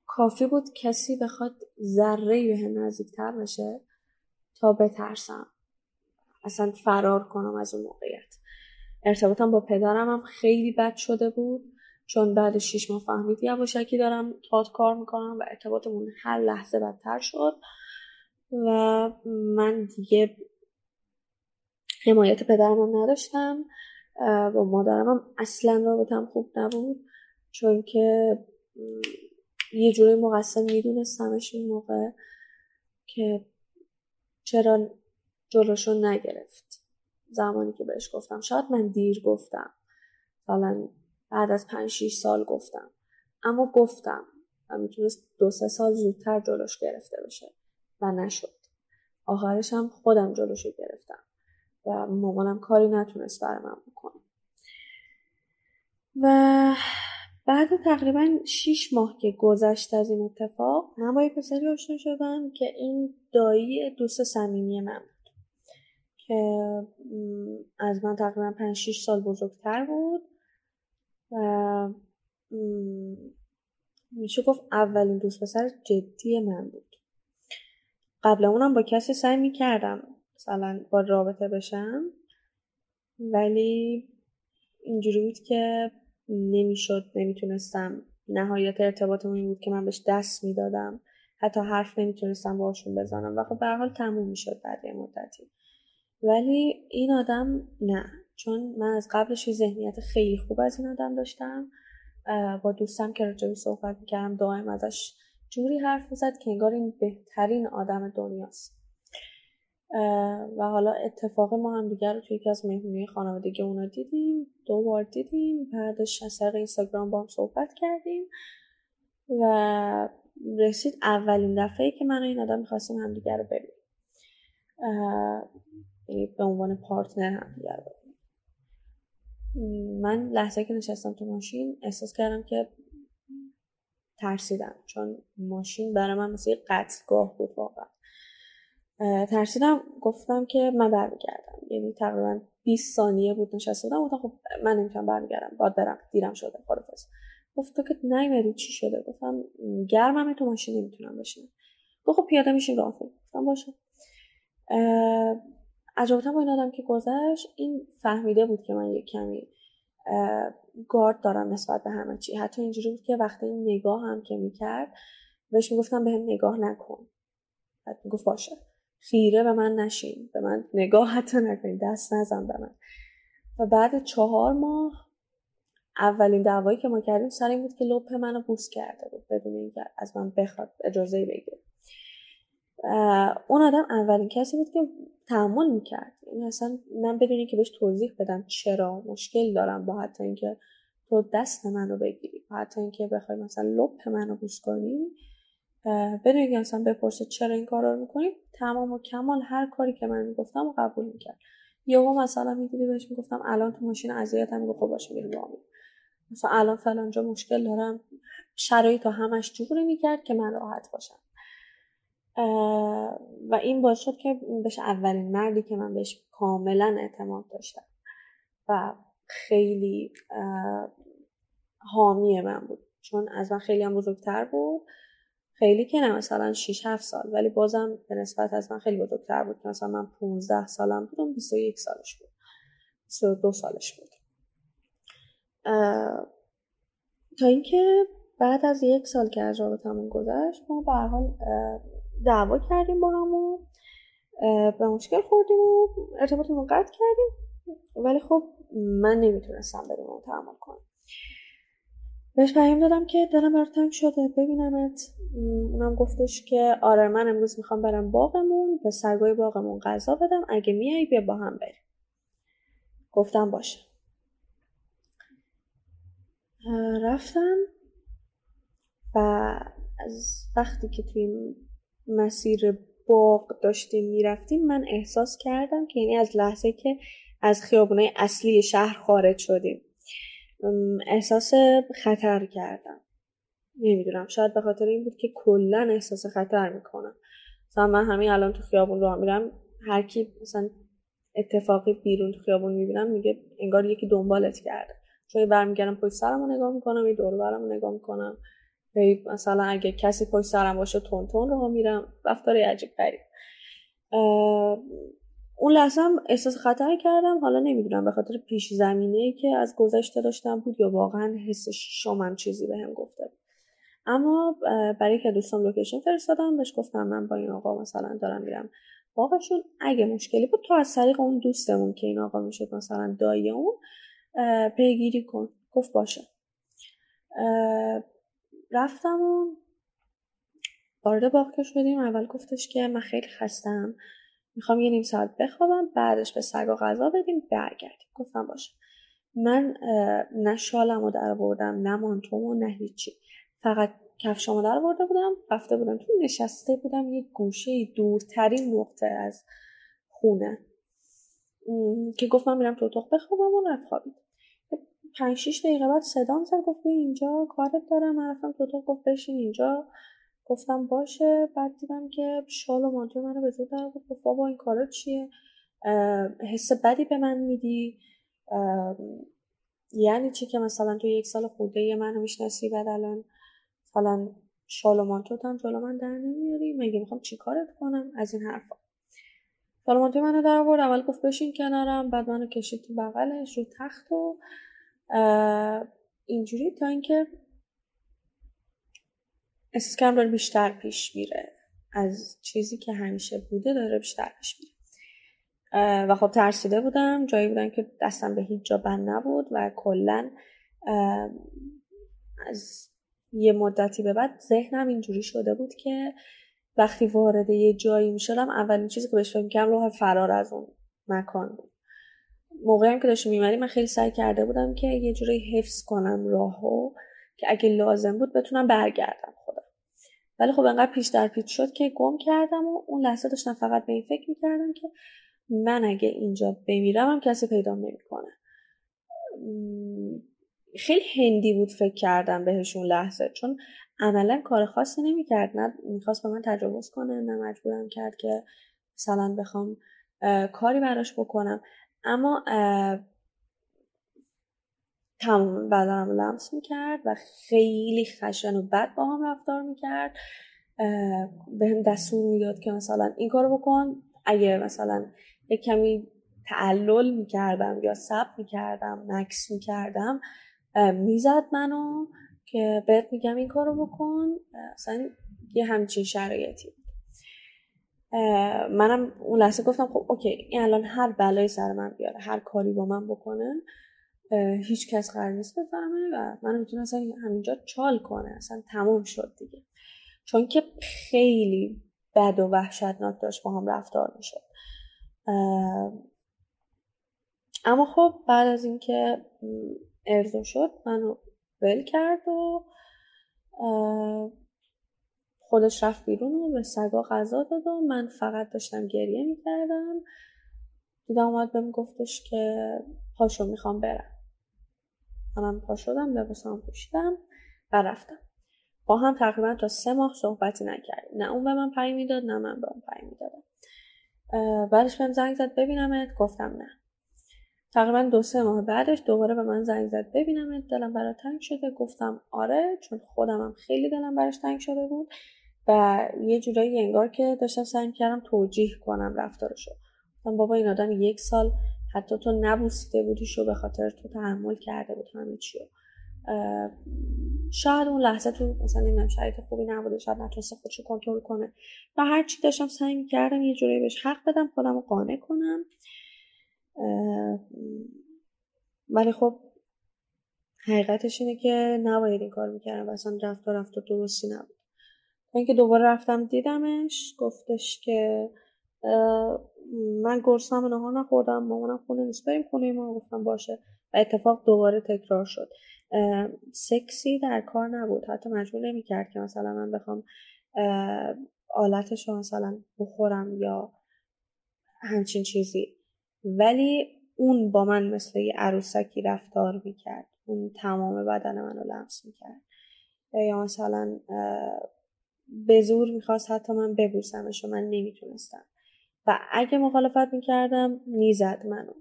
کافی بود کسی بخواد ذره به نزدیکتر بشه تا بترسم. اصلا فرار کنم از اون موقعیت. ارتباطم با پدرم هم خیلی بد شده بود. چون بعد شیش ماه فهمید یواشکی دارم تات کار می‌کنم و ارتباطمون هر لحظه بدتر شد و من دیگه حمایت پدرم هم نداشتم. با مادرم هم اصلا رابطم خوب نبود. چون که یه جوری مقصر میدونستمش این موقع که چرا جلوشون نگرفت. زمانی که بهش گفتم. شاید من دیر گفتم. مثلا بعد از پنج شیش سال گفتم. اما گفتم. و می‌تونست دو سه سال زودتر جلوش گرفته بشه. و نشد. آخرش هم خودم جلوش گرفتم. و مامانم کاری نتونست برای من بکنه. و بعد تقریبا شیش ماه که گذشت از این اتفاق من با یه پسری آشنا شدم که این دایی دوست صمیمی من بود. که از من تقریبا پنج شیش سال بزرگتر بود. و میشه گفت اولین دوست پسر جدی من بود. قبل اونم با کسی سعی می‌کردم مثلا با رابطه بشم. ولی اینجوری بود که نمی‌شد نمی‌تونستم. نهایت ارتباطمون این بود که من بهش دست می‌دادم. حتی حرف نمی‌تونستم باشون بزنم. و خب به حال تموم می‌شد بعد یه مدتی. ولی این آدم نه. چون من از قبلش یه ذهنیت خیلی خوب از این آدم داشتم. با دوستم که راجبی صحبت می‌کردم دائم ازش جوری حرف می‌زد که انگار این بهترین آدم دنیاست. و حالا اتفاق ما هم دیگر رو توی یکی از مهمونی خانوادگی اونا دیدیم دو بار دیدیم بعدش از طریق اینستاگرام با هم صحبت کردیم و رسید اولین دفعه که من و این آدم می‌خواستیم همدیگر رو ببینیم. یعنی به عنوان پارتنر همدیگر رو من لحظه که نشستم تو ماشین احساس کردم که ترسیدم چون ماشین برای من مثل قتلگاه بود واقعا. ترسیدم گفتم که من برمیگردم. یعنی تقریبا 20 ثانیه بود نشسته بودم گفتم خب من نمی‌تونم برمیگردم. باید برم دیرم شده خدافظ گفت تو که نیومدی چی شده؟ گفتم گرمم تو ماشین نمی‌تونم بشینم. گفت خب پیاده میشیم راه گفتم باشه. عجبتم با این آدم که گذشت این فهمیده بود که من یک کمی گارد دارم نسبت به همه چی. حتی اینجوری بود که وقتی این نگاه هم که می‌کرد بهش می‌گفتم به هم نگاه نکن. بعد می‌گفت باشه. خیره به من نشین. به من نگاه حتی نکنین. دست نزن به من. و بعد چهار ماه اولین دعوایی که ما کردیم سر این بود که لپ منو بوس کرده بود بدون اینکه از من بخواد اجازه بگیره. اون آدم اولین کسی بود که تحمل می‌کرد. یعنی اصلا من بدون که بهش توضیح بدم چرا مشکل دارم با حتی اینکه تو دست منو بگیری حتی اینکه بخوای مثلا لپ منو بوس کنی بدون اینکه اصلا بپرسه چرا این کار رو می‌کنی تمام و کمال هر کاری که من می‌گفتم و قبول می‌کرد. یهو مثلا می‌دیدی بهش می‌گفتم الان تو ماشین اذیتم میگه خب باشه میریم مثلا الان فلانجا مشکل دارم. شرایط همش جوری می‌کرد که من راحت باشم. و این باعث شد که بشه اولین مردی که من بهش کاملا اعتماد داشتم. و خیلی حامی من بود. چون از من خیلی هم بزرگتر بود. خیلی که نه مثلا 6 7 سال. ولی بازم به نسبت از من خیلی بزرگتر بود مثلا من 15 سالم بودم 21 سالش بود. 22 سالش بود. تا اینکه بعد از یک سال که از رابطمون گذشت ما به حال دعوا کردیم با همون به مشکل خوردیم و ارتباطمون قطع کردیم. ولی خب من نمی‌تونستم بدون اون تحمل کنم. بهش پیام دادم که دلم برات تنگ شده ببینمت. اونم گفتش که آره من امروز می‌خوام برم باغمون به سگای باغمون غذا بدم اگه میای بیا با هم بریم. گفتم باشه. رفتم و از وقتی که توی مسیر باغ داشتیم می‌رفتیم من احساس کردم که یعنی از لحظه که از خیابونای اصلی شهر خارج شدیم. احساس خطر کردم. نمی‌دونم شاید به خاطر این بود که کلا احساس خطر می‌کنم. مثلا من همین الان تو خیابون راه میرم هر کی مثلا اتفاقی بیرون تو خیابون می‌بینم میگه انگار یکی دنبالت کرده. چون برمیگردم پشت سرمو نگاه می‌کنم یه دور برمو نگاه می‌کنم. مثلا اگه کسی پشت سرم باشه تون تون راه میرم. رفتار عجیب غریب. اون لحظه هم احساس خطر کردم. حالا نمی‌دونم به خاطر پیش زمینه ای که از گذشته داشتم بود یا واقعا حس شامم چیزی به گفته بود. اما برای که دوستان لوکیشن فرستادم بهش گفتم من با این آقا مثلا دارم میرم باقشون اگه مشکلی بود تو از طریق اون دوستمون که این آقا می‌شد مثلا دایی اون پیگیری کن. گفت باشه. رفتم و وارد باغ شدیم. اول گفتش که من خیلی خستم می‌خوام یه نیم ساعت بخوابم بعدش به سگا غذا بدیم برگردیم. گفتم باشه. من نه شالم رو در بردم نه مانتوم نه هیچی. فقط کفشامو در برده بودم رفته بودم تو نشسته بودم یه گوشه دورترین نقطه از خونه. که گفتم میرم تو اتاق بخوابم و رفت خوابید. پنج شیش دقیقه بعد صدام زد گفت اینجا کارت دارم. من رفتم تو اتاق گفت بشین اینجا. گفتم باشه. بعد دیدم که شال و مانتو منو به زور در گفت بابا این کارا چیه؟ حس بدی به من میدی؟ یعنی چی که مثلا تو یک سال خورده منو می‌شناسی بعد الان مثلا شال و مانتو هم جلو من در نمیاری؟ مگه می‌خوام چی کارت کنم؟ از این حرفا. شال و مانتو منو در آورد. اول گفت بشین کنارم. بعد منو کشید تو بغلش رو تخت و اینجوری تا اینکه اسکم داره بیشتر پیش میره. از چیزی که همیشه بوده داره بیشتر پیش میره. و خب ترسیده بودم. جایی بودم که دستم به هیچ جا بند نبود و کلا از یه مدتی به بعد ذهنم اینجوری شده بود که وقتی وارد یه جایی می‌شدم اولین چیزی که بهش فکر می‌کردم راه فرار از اون مکان بود. موقعی هم که داشتم میمری من خیلی سعی کرده بودم که یه جوری حفظ کنم راهو که اگه لازم بود بتونم برگردم خودم. ولی خب انقدر پیش در پیش شد که گم کردم و اون لحظه داشتم فقط به این فکر می‌کردم که من اگه اینجا بمیرم هم کسی پیدا نمی‌کنه. خیلی هندی بود فکر کردم بهشون لحظه چون عملا کار خاصی نمی‌کرد نه می‌خواست به من تجاوز کنه نه مجبورم کرد که مثلا بخوام کاری براش بکنم. اما تمام بدنم لمس می‌کرد و خیلی خشن و بد با هم رفتار می‌کرد. به هم دستور می‌داد که مثلا این کارو بکن. اگه مثلا یک کمی تعلل می‌کردم یا سب می‌کردم مکس می‌کردم می‌زد منو که بهت میگم این کارو بکن. اصلا یه همچین شرایطی منم اون لحظه گفتم خب اوکی این الان هر بلایی سر من بیاره هر کاری با من بکنه. هیچ کس قرار نیست بفهمه و من می‌تونم اصلا همینجا چال کنه اصلا تموم شد دیگه. چون که خیلی بد و وحشتناک داشت با هم رفتار می‌شد. اما خب بعد از اینکه ارزو شد منو ول کرد و خودش رفت بیرون و به سگا غذا داد و من فقط داشتم گریه می‌کردم. دیدم اومد بهم گفتش که پاشو می‌خوام برم. منم پا شدم لباسم پوشیدم و رفتم. با هم تقریبا تا سه ماه صحبتی نکردیم. نه اون به من پیام می‌داد نه من به اون پیام می‌دادم. بعدش بهم زنگ زد ببینمت؟ گفتم نه. تقریبا دو سه ماه بعدش دوباره به من زنگ زد ببینمت؟ دلم برای تنگ شده. گفتم آره چون خودم هم خیلی دلم براش تنگ شده بود. و یه جورایی انگار که داشتم سعی کردم توجیه کنم رفتارشو. گفتم بابا این آدم یک سال حتی تو نبوسیده بودیش و به خاطر تو تحمل کرده بود همه چیو شاید اون لحظه تو مثلا نمی‌دونم شرایط خوبی نبوده شاید نتونسته خودشو کنترل کنه. و هر چی داشتم سعی می‌کردم یه جوری بهش حق بدم خودم رو قانع کنم. ولی خب حقیقتش اینه که نباید این کار می‌کردم و اصلا رفت و رفت و درستی نبود. اینکه دوباره رفتم دیدمش گفتش که من گرسنم نهار نخوردم مامانم خونه نیست. بریم خونه ما گفتم باشه. و اتفاق دوباره تکرار شد. سکسی در کار نبود. حتی مجبور نمی‌کرد که مثلا من بخوام آلتش رو مثلا بخورم یا همچین چیزی. ولی اون با من مثل یه عروسکی رفتار می‌کرد. اون تمام بدن منو لمس می‌کرد. یا مثلا به زور می‌خواست حتی من ببوسمش و من نمی‌تونستم. و اگه مخالفت می‌کردم می‌زد منو.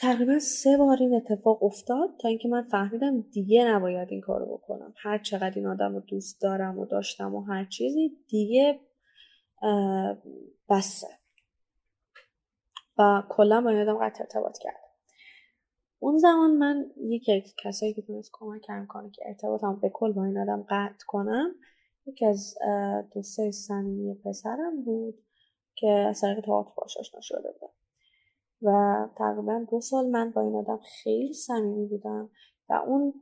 تقریبا سه بار این اتفاق افتاد تا اینکه من فهمیدم دیگه نباید این کارو بکنم. هر چقدر این آدم رو دوست دارم و داشتم و هر چیزی دیگه بسه. و کلا با این آدم قطع ارتباط کردم. اون زمان من یکی از کسایی که تونست کمک کردم کنه که ارتباطم به کل با این آدم قطع کنم یکی از دوستای صمیمی پسرم بود که از طریق تئاتر باش آشنا شده بود. و تقریبا دو سال من با این آدم خیلی صمیمی بودم و اون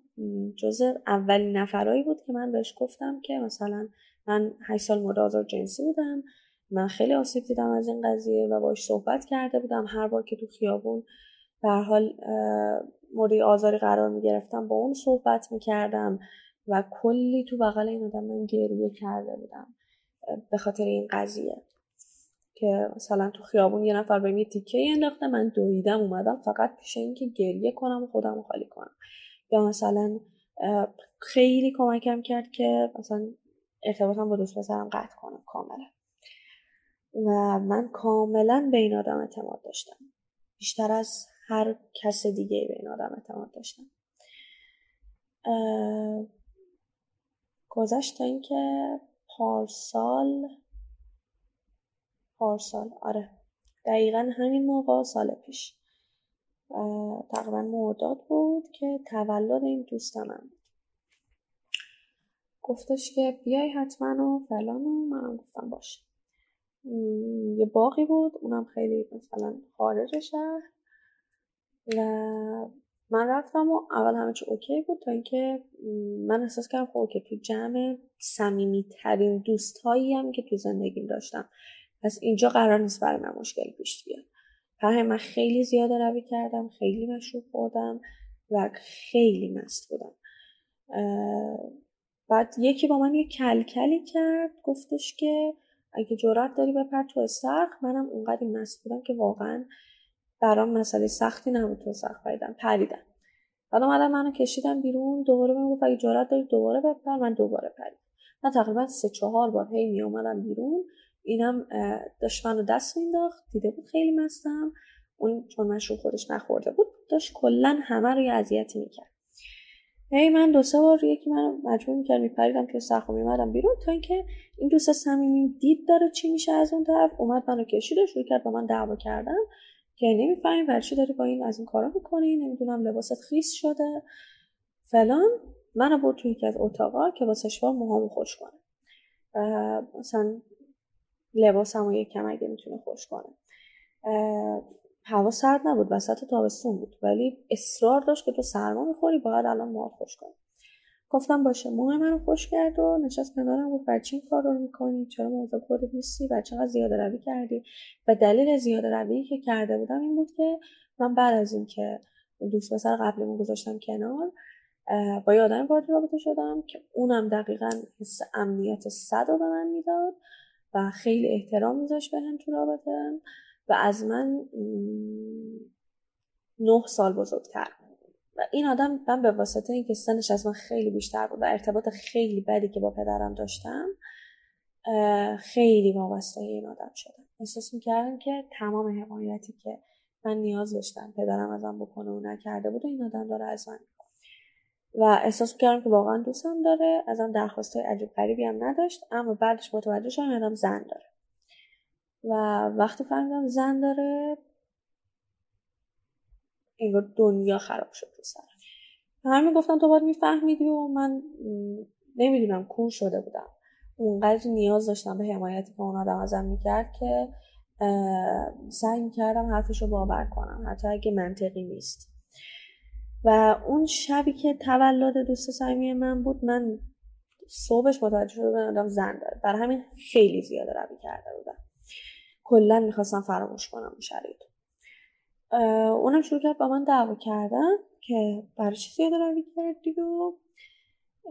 جز اولین نفرایی بود که من بهش گفتم که مثلا من هشت سال مورد آزار جنسی بودم. من خیلی آسیب دیدم از این قضیه و باش صحبت کرده بودم. هر بار که تو خیابون به حال مورد آزاری قرار می گرفتم با اون صحبت می کردم و کلی تو بغل این آدم من گریه کرده بودم به خاطر این قضیه. که مثلا تو خیابون یه نفر به یه تیکه انداخته من دویدم اومدم فقط پیش اینکه گریه کنم و خودم خالی کنم. یا مثلا خیلی کمکم کرد که مثلا ارتباطم با دوست پسرم قطع کنم کاملا. و من کاملا به این آدم اعتماد داشتم. بیشتر از هر کس دیگه به این آدم اعتماد داشتم. گذشت تا اینکه پارسال پارسال آره. دقیقا همین موقع سال پیش. تقریبا مرداد بود که تولد این دوست من بود. گفتش که بیای حتما و فلان و منم گفتم باشه. یه باقی بود اونم خیلی مثلا خارج شهر. و من رفتم و اول همه چی اوکی بود تا اینکه من احساس کردم خب اوکی تو جمع صمیمی ترین دوست هایی هم که تو زندگیم داشتم. پس اینجا قرار نیست برای من مشکل پیش بیاد. برای من خیلی زیاده روی کردم خیلی مشروب خوردم و خیلی مست بودم. بعد یکی با من یه کلکلی کرد گفتش که اگه جرات داری بپر تو استخ منم اونقدر مست بودم که واقعا برام مسئله سختی نبود تو سخت پریدم. پریدم. بعد اومدم منو کشیدم بیرون. دوباره من گفت اگه جرات داری دوباره بپر. من دوباره پریدم من تقریبا سه چهار بار هی می اومدم بیرون. اینم داشت منو دست مینداخت دیده بود خیلی مستم. اون چون مشروب خودش نخورده بود داشت کلا همه رو یه اذیتی می‌کرد. هی من دو سه بار یکی منو مجبور می‌کرد میپریدم که سخت میمدم بیرون تا اینکه این دوست صمیمی دید داره چی میشه از اون طرف. اومد منو کشید و شروع کرد با من دعوا کردن. که نمی‌فهمیم برای چی داری با این از این کارا می‌کنی نمی‌دونم لباست خیس شده. فلان منو برد تو یکی از اتاقا که شما موهامو خوش کنه. مثلا لباسم و یکم اگه می‌تونه خوش کنه. هوا سرد نبود وسط تابستون بود. ولی اصرار داشت که تو سرما می‌خوری باید الان موهات خوش کنی. گفتم باشه موهای منو خوش کرد و نشست کنارم گفت بچه این کار رو می‌کنی؟ چرا موضوع خودت نیستی؟ و چقدر زیاده روی کردی؟ و دلیل زیاده روی که کرده بودم این بود که من بعد از اینکه دوست پسر قبلیمون گذاشتم کنار با یه آدم وارد رابطه شدم که اونم دقیقا حس امنیت صد رو به من می‌داد و خیلی احترام میذاشت بهم تو رابطه. و از من نه سال بزرگتر این آدم من به واسطه اینکه سنش از من خیلی بیشتر بود و ارتباط خیلی بدی که با پدرم داشتم خیلی وابسته این آدم شدم. احساس می‌کردم که تمام حمایتی که من نیاز داشتم پدرم ازم بکنه و نکرده بود و این آدم داره از من و احساس کردم که واقعا دوستم داره ازم درخواست عجیب غریبی هم نداشت اما بعدش متوجه شدم آدم زن داره. و وقتی فهمیدم زن داره انگار دنیا خراب شد تو سرم همین گفتم تو باید میفهمیدی و من نمی‌دونم کور شده بودم. اونقدر نیاز داشتم به حمایتی که اون آدم ازم می‌کرد که سعی می‌کردم حرفش رو باور کنم حتی اگه منطقی نیست. و اون شبی که تولد دوست صمیمی من بود من صبحش متوجه شده بودم آدم زن داره. برای همین خیلی زیاده روی کرده بودم. کلا می‌خواستم فراموش کنم اون شرایط اونم شروع کرد با من دعوا کردن که برای چی زیاده روی کردی و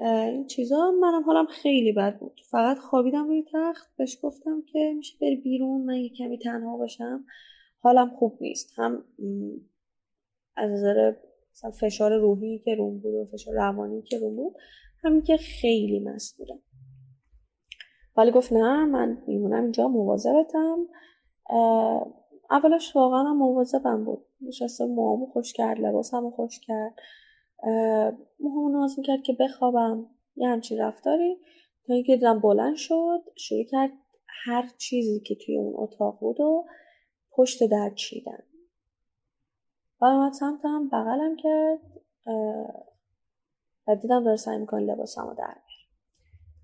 این چیزا. منم حالم خیلی بد بود. فقط خوابیدم روی تخت بهش گفتم که میشه بری بیرون من یه کمی تنها باشم. حالم خوب نیست. هم از نظر فشار روحی که روم بود و فشار روانی که روم بود همین که خیلی مست بودم. ولی گفت نه من میمونم اینجا مواظبتم. اولش واقعا هم مواظبم بود. نشسته موامو خوش کرد لباسمو خوش کرد. موهامو ناز می‌کرد که بخوابم. یه همچین رفتاری. تا اینکه دیدم بلند شد شروع کرد هر چیزی که توی اون اتاق بود و پشت در چیدن. و اومد سمتم بغلم کرد و دیدم داره سعی می‌کنه لباسم رو در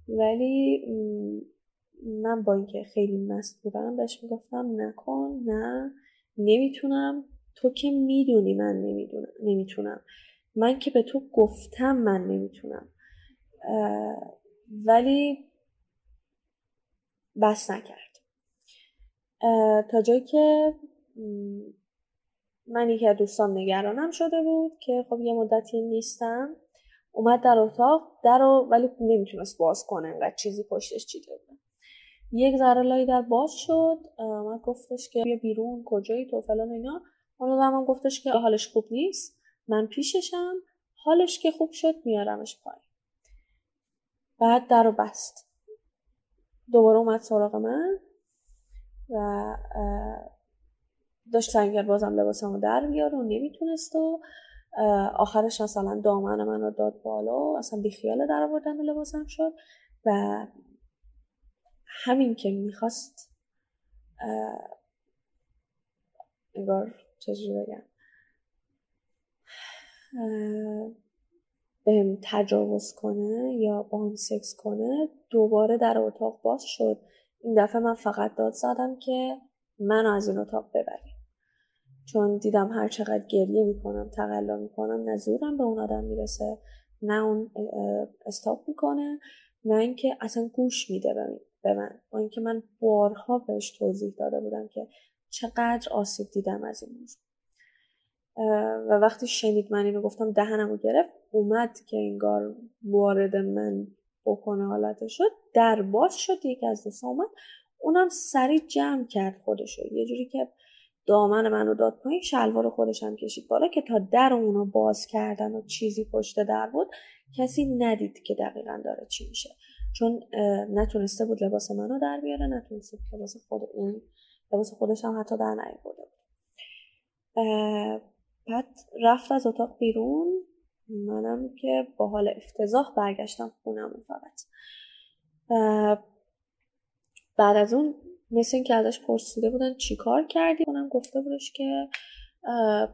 ولی من با اینکه خیلی مست بودم بهش می‌گفتم نکن نه نمی‌تونم. تو که می‌دونی من نمی‌دونم نمی‌تونم. من که به تو گفتم من نمی‌تونم. ولی بس نکرد. تا جایی که من یکی دوستان نگرانم شده بود که خب یه مدتی نیستم. اومد در اتاق در رو ولی نمی‌تونست باز کنه. انقدر چیزی پشتش چیده بود. یک ذره لای در باز شد. من گفتش که بیا بیرون کجایی تو فلان اینا. اون من گفتش که حالش خوب نیست. من پیششم. حالش که خوب شد میارمش پایین. بعد در رو بست. دوباره اومد سراغ من و داشت سعی بازم لباسم رو در بیاره و نمی‌تونست و آخرش مثلا دامن من رو داد بالا. و اصلا بیخیال در آوردن لباسم شد. و همین که می‌خواست انگار چجوری بگم؟ بهم تجاوز کنه یا با هم سکس کنه دوباره در اتاق باز شد. این دفعه من فقط داد زدم که منو از این اتاق ببریم. چون دیدم هر چقدر گریه می‌کنم تقلا می‌کنم نه زورم به اون آدم می‌رسه نه اون استاپ می‌کنه نه اینکه اصلا گوش میده به من با اینکه من بارها بهش توضیح داده بودم که چقدر آسیب دیدم از این موضوع. و وقتی شنید من اینو گفتم دهنمو گرفت اومد که انگار وارد من بکنه حالت شد در باز شد یکی از دوست اومد اونم سریع جمع کرد خودشو. یه جوری که دامن منو داد پایین شلوار خودش هم کشید بالا که تا در اونو باز کردن و چیزی پشت در بود کسی ندید که دقیقا داره چی میشه. چون نتونسته بود لباس منو در بیاره نتونسته بود لباس خود اون لباس خودش هم حتی در نیاورده بود. بعد رفت از اتاق بیرون. منم که با حال افتضاح برگشتم خونم فقط. بعد از اون مثل اینکه ازش پرسیده بودن چی کار کردی؟ اونم گفته بودش که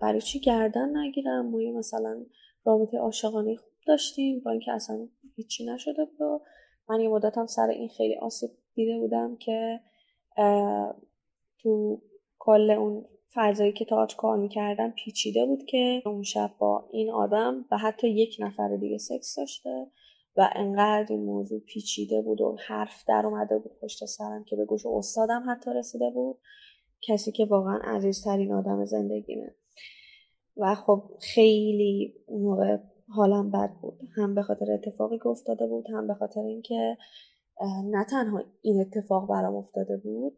برای چی گردن نگیرم؟ ما مثلا رابطه عاشقانه خوب داشتیم با اینکه اصلا هیچی نشده بود من یه مدت سر این خیلی آسیب دیده بودم که تو کل اون فضایی که تاج کار می‌کردم پیچیده بود که اون شب با این آدم و حتی یک نفر دیگه سکس داشته و انقدر این موضوع پیچیده بود و حرف در اومده بود پشت سرم که به گوش استادم حتی رسیده بود. کسی که واقعا عزیزترین آدم زندگیمه. و خب خیلی اون موقع حالم بد بود. هم به خاطر اتفاقی که افتاده بود هم به خاطر اینکه نه تنها این اتفاق برام افتاده بود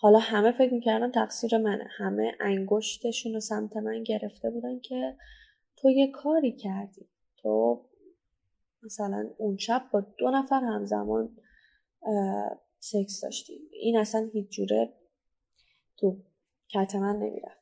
حالا همه فکر می‌کردن تقصیر منه. همه انگشتشون رو سمت من گرفته بودن که تو یه کاری کردی. تو مثلا اون شب با دو نفر همزمان سکس داشتی. این اصلا هیچ جوره تو کت من نمی‌رفت.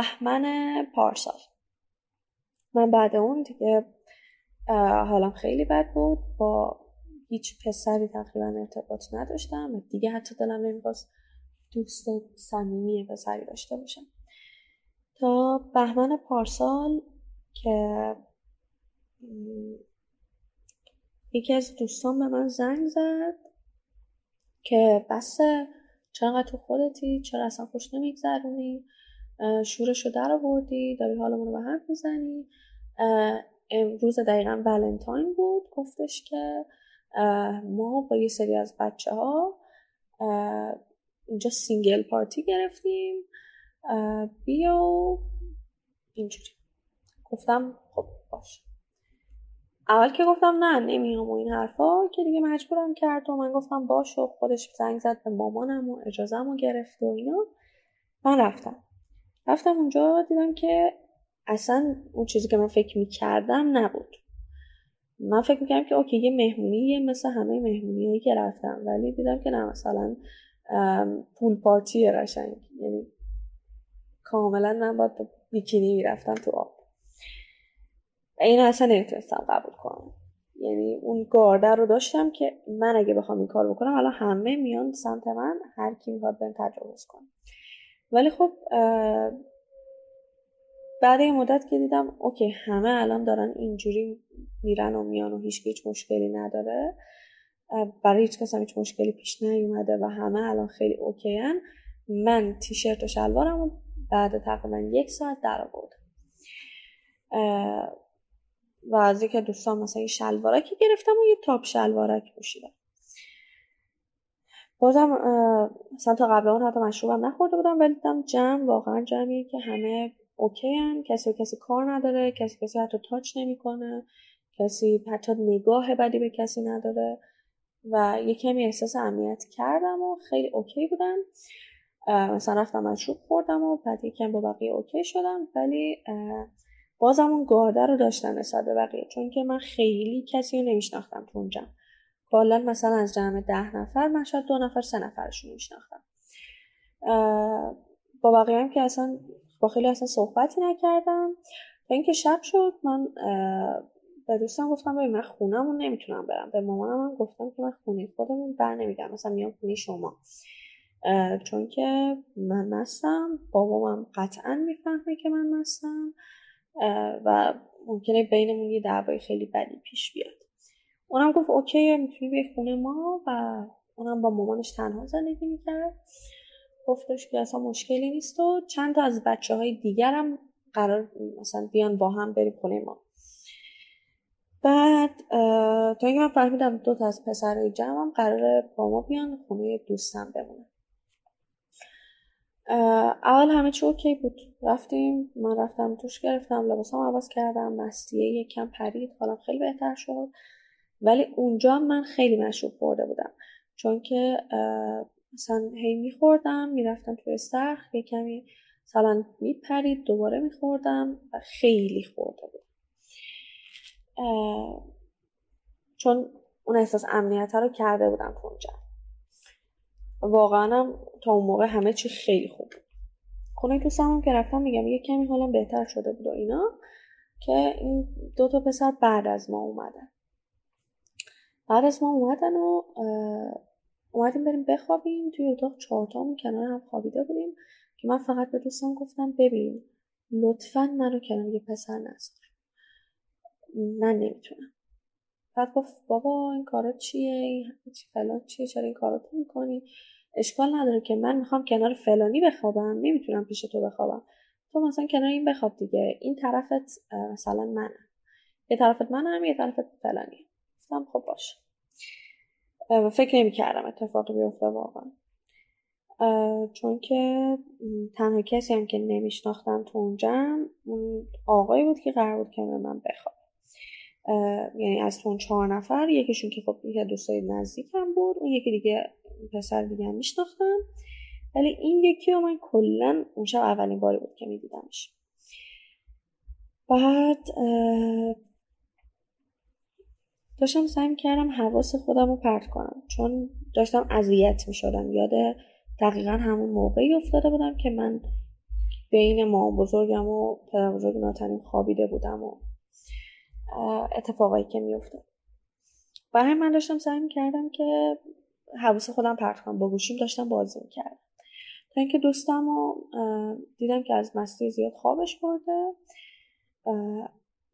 بهمن پارسال. من بعد اون دیگه حالم خیلی بد بود. با هیچ پسری تقریبا ارتباط نداشتم. دیگه حتی دلم نمی‌خواست دوست صمیمی پسری داشته باشم. تا بهمن پارسال که یکی از دوستان به من زنگ زد که بسه چقدر تو خودتی؟ چرا اصلا خوش نمیگذرونی؟ شورش رو در آوردی داری حالمون رو به هم می‌زنی. امروز دقیقا ولنتاین بود گفتش که ما با یه سری از بچه ها اینجا single party گرفتیم. بیا اینجوری. گفتم خب باش. اول که گفتم نه نمیام و این حرفا که دیگه مجبورم کرد و من گفتم باش و خودش زنگ زد به مامانم و اجازم و گرفت و اینا. من رفتم. رفتم اونجا دیدم که اصلا اون چیزی که من فکر می‌کردم نبود. من فکر می‌کردم که اوکی یه مهمونی مثل همه مهمونی هایی که رفتم ولی دیدم که نه مثلا پول پارتی قشنگ. یعنی کاملا من باید بیکینی می‌رفتم تو آب. این اصلا نمی‌تونستم قبول کنم. یعنی اون گارده رو داشتم که من اگه بخوام این کار بکنم الان همه میان سمت من هر کی می‌خواد بهم تجاوز کنه. ولی خب بعد یه مدت که دیدم okay همه الان دارن اینجوری میرن و میان و هیچ هیچ مشکلی نداره. برای هیچ کس هم هیچ مشکلی پیش نیومده و همه الان خیلی okay هن. من تیشرت و شلوارم بعد تقریبا یک ساعت در آوردم. و از یکی دوستان مثلا یه شلوارکی گرفتم و یه top شلوارک پوشیدم. بازم مثلا تا قبل اون حتی مشروبم نخورده بودم ولی دیدم جمع واقعا جمعیه که همه okay هن. کسی و کسی کار نداره کسی کسی حتی touch نمی‌کنه کسی حتی نگاه بدی به کسی نداره. و یه کمی احساس امنیت کردم و خیلی okay بودم. مثلا رفتم مشروب خوردم و بعد یکم با بقیه okay شدم. ولی بازم اون گارده رو داشتم نسبت به بقیه. چون که من خیلی کسی رو نمیشناختم تو اون کلا مثلا از جمع ده نفر من شاید دو نفر سه نفرشون میشناختم. با بقیه هم که اصلا با خیلی اصلا صحبتی نکردم. تا اینکه شب شد من به دوستم گفتم ببین من خونمون نمی‌تونم برم. به مامانم هم گفتم که من خونه خودمون بر نمیگم مثلا میام خونه شما. چون که من مستم بابامم قطعا می‌فهمه که من مستم. و ممکنه بینمون یه دعوای خیلی بدی پیش بیاد. اونم گفت اوکی می‌تونی به خونه ما؟ و اونم با مامانش تنها زندگی می‌کرد. گفتش که اصلا مشکلی نیست و چند تا از بچه های دیگرم قرار مثلا بیان با هم بریم خونه ما. بعد تا اینکه من فهمیدم دو تا از پسرهای جمعم قرار با ما بیان خونه دوستم بمونه اول همه چی اوکی بود. رفتیم من رفتم توش گرفتم لباسم عوض کردم مستیه یک کم پرید حالم خیلی بهتر شد. ولی اونجا من خیلی مشروب برده بودم. چون که مثلا هی میخوردم می‌رفتم توی استرخ یه کمی مثلا میپرید دوباره میخوردم و خیلی خورده بود. چون اون احساس امنیت رو کرده بودم تو اونجا واقعا تا اون موقع همه چی خیلی خوب بود. خونه هم که رفتم میگم یه کمی حالم بهتر شده بود و اینا که این دو تا پسر بعد از ما اومدن. بعد از ما اومدن و اومدیم بریم بخوابیم. توی اتاق چهارتامون کنار هم خوابیده بودیم که من فقط به دوستم گفتم ببین لطفا منو کنار یه پسر نذار. من نمی‌تونم. بعد گفت بابا این کارا چیه؟ این فلان چیه؟ چرا این کارا تو می‌کنی؟ اشکال نداره که من می‌خوام کنار فلانی بخوابم. نمی‌تونم پیش تو بخوابم. تو مثلا کنار این بخواب دیگه. این طرفت مثلا منم. یه طرفت منم یه طرفت فلانی گفتم خب باشه. فکر نمی کردم اتفاقی بیفته واقعا. چون که تنها کسی هم که نمیشناختم تو اون اون آقایی بود که قرار بود کنار من بخواب یعنی از اون چهار نفر یکیشون که خب یکی دوستای نزدیکم بود اون یکی دیگه پسر دیگه هم میشناختم. ولی این یکی رو من کلا اون شب اولین باری بود که میدیدمش. بعد داشتم سعی کردم حواس خودم رو پرت کنم. چون داشتم اذیت می شدم یاد دقیقا همون موقعی افتاده بودم که من بین ما بزرگم و پدر بزرگ ناتنیم خوابیده بودم و اتفاقایی که میافتاد. برای من داشتم سعی کردم که حواس خودم پرت کنم. با گوشیم داشتم بازی می‌کردم. تا اینکه دوستم رو دیدم که از مستی زیاد خوابش برده.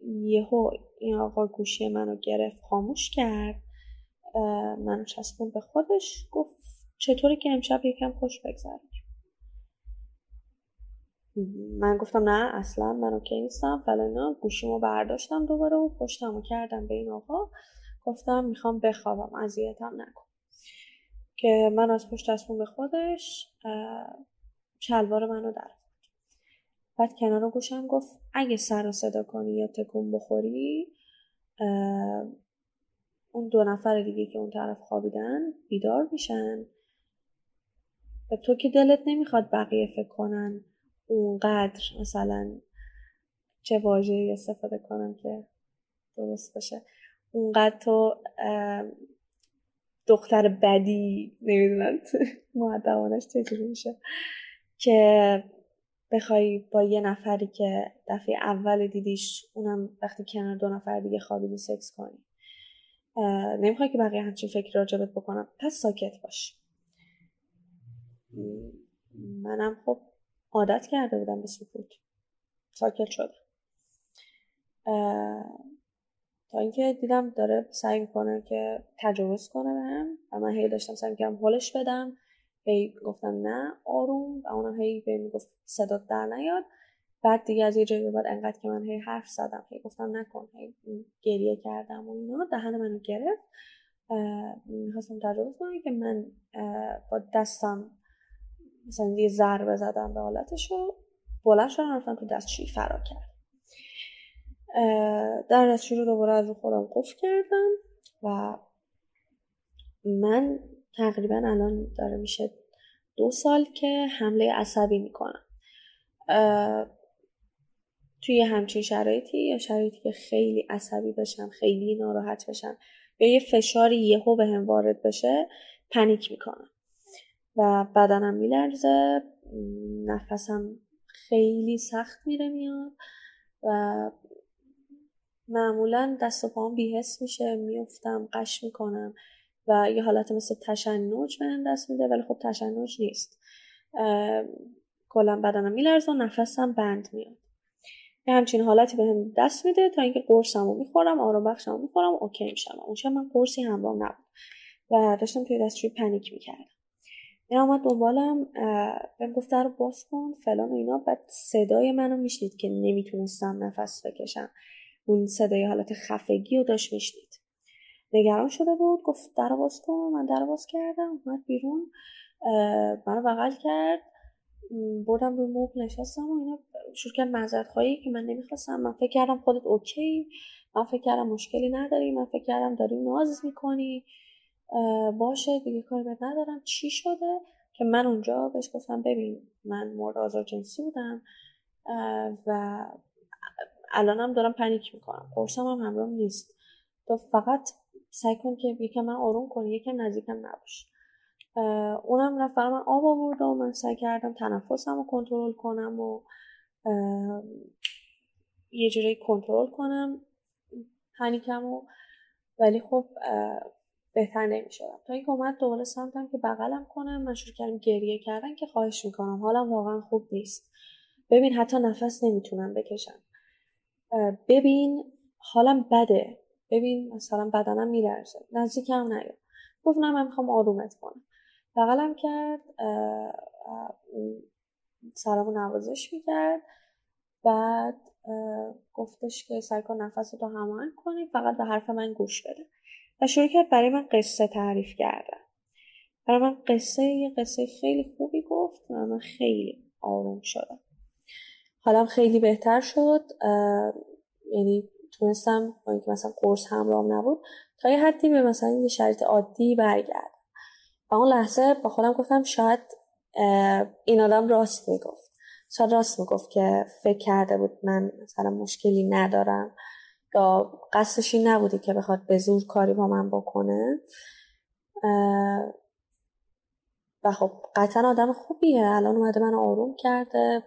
یهو این آقا گوشی منو گرفت خاموش کرد. منو چسبون به خودش گفت چطوری که امشب یکم خوش بگذره. من گفتم نه اصلا من اوکی نیستم. فلانا گوشیمو برداشتم دوباره و پشتمو کردم به این آقا. گفتم می‌خوام بخوابم اذیتم نکن. که من از پشت اسبون به خودش شلوار منو در بعد کنار گوشم گفت اگه سر و صدا کنی یا تکون بخوری اون دو نفر دیگه که اون طرف خوابیدن بیدار میشن. و تو که دلت نمی‌خواد بقیه فکر کنن اونقدر مثلا چه واژه‌ای استفاده کنم که درست باشه اونقدر تو دختر بدی نمی‌دونم معدبانش چجوری میشه که بخوای با یه نفری که دفعه اول دیدیش اونم وقتی کنار دو نفر دیگه خوابیدی سکس کنی. نمی‌خوای که بقیه همچین فکر راجبت بکنم پس ساکت باش. منم خب عادت کرده بودم به سکوت. ساکت شد تا اینکه دیدم داره سعی می‌کنه که تجاوز کنه بهم و من هی داشتم سعی می‌کردم هلش بدم. هی گفتم نه آروم. و اونم هی به می‌گفت صدات در نیاد. بعد دیگه از یه جایی بعد انقدر که من هی حرف زدم هی گفتم نکن هی گریه کردم و اینا دهن منو گرفت. می‌خواستم تجاوز کنم که من با دستم مثلا یه ضربه زدم به حالتش و بلند شدم رفتم تو دستشویی فرا کرد در دستشویی رو دوباره از رو خودم قفل کردم و من تقریبا الان داره میشه دو سال که حمله عصبی می‌کنم. توی همچین شرایطی یا شرایطی که خیلی عصبی بشم خیلی ناراحت بشم یا یه فشاری یهو به هم وارد بشه پنیک می‌کنم. و بدنم میلرزه نفسم خیلی سخت میره میاد و معمولا دست و پاهم بیهست میشه میفتم قش می‌کنم. و یه حالت مثل تشنج به دست میده ولی خب تشنج نیست. کلا بدنم میلرزه و نفسم بند میاد. یه همچین حالتی به هم دست میده تا اینکه قرصمو می‌خورم آرام بخشمو می‌خورم و اوکی میشم. اون من قرصی همراه نبود و داشتم توی دستشوی پنیک می‌کردم. این آمد دنبالم بهم گفت رو باز کن فلان و اینا. بعد صدای منو میشنید که نمی‌تونستم نفس بکشم. اون صدای حالت خفگی رو داشت میشنید. نگران شده بود گفت در باز کن من در باز کردم اومد بیرون منو بغل کرد بردم روی مبل نشستم و اینا شروع کرد معذرت خواهی که من نمی‌خواستم. من فکر کردم خودت اوکی من فکر کردم مشکلی نداری من فکر کردم داری ناز می‌کنی. باشه دیگه کاری بهت ندارم. چی شده؟ که من اونجا بهش گفتم ببین من مورد آزار جنسی بودم و الانم دارم پنیک می‌کنم. قرصم هم همراه نیست. تو فقط سعی کن که یکم من آروم کنی یکم نزدیکم نباش. اونم رفت برای من آب آورد و من سعی کردم تنفسم رو کنترل کنم و یه جوری کنترل کنم پنیکم و ولی خب بهتر نمی‌شدم. تا اینکه اومد دوباره سمتم که بغلم کنم من شروع کردم گریه کردن که خواهش می‌کنم. حالم واقعا خوب نیست. ببین حتی نفس نمی‌تونم بکشم. ببین حالم بده. ببین مثلا بدنم میلرزه. نزدیکم نیا گفت نه من می‌خوام آرومت کنم. بغلم کرد سرمو نوازش می‌کرد. بعد گفتش که سعی کن نفس تو هماهنگ کنی فقط به حرف من گوش بده. و شروع کرد برای من قصه تعریف کردن. برای من قصه یه قصه خیلی خوبی گفت و من خیلی آروم شدم. حالم خیلی بهتر شد. یعنی تونستم با اینکه مثلا قرص همراهم نبود تا یه حدی به مثلا یه شرایط عادی برگرد و اون لحظه با خودم گفتم شاید این آدم راست می‌گفت. شاید راست می‌گفت که فکر کرده بود من مثلا مشکلی ندارم یا قصدش این نبوده که بخواد به زور کاری با من بکنه. و خب قطعا آدم خوبیه. الان اومده من آروم کرده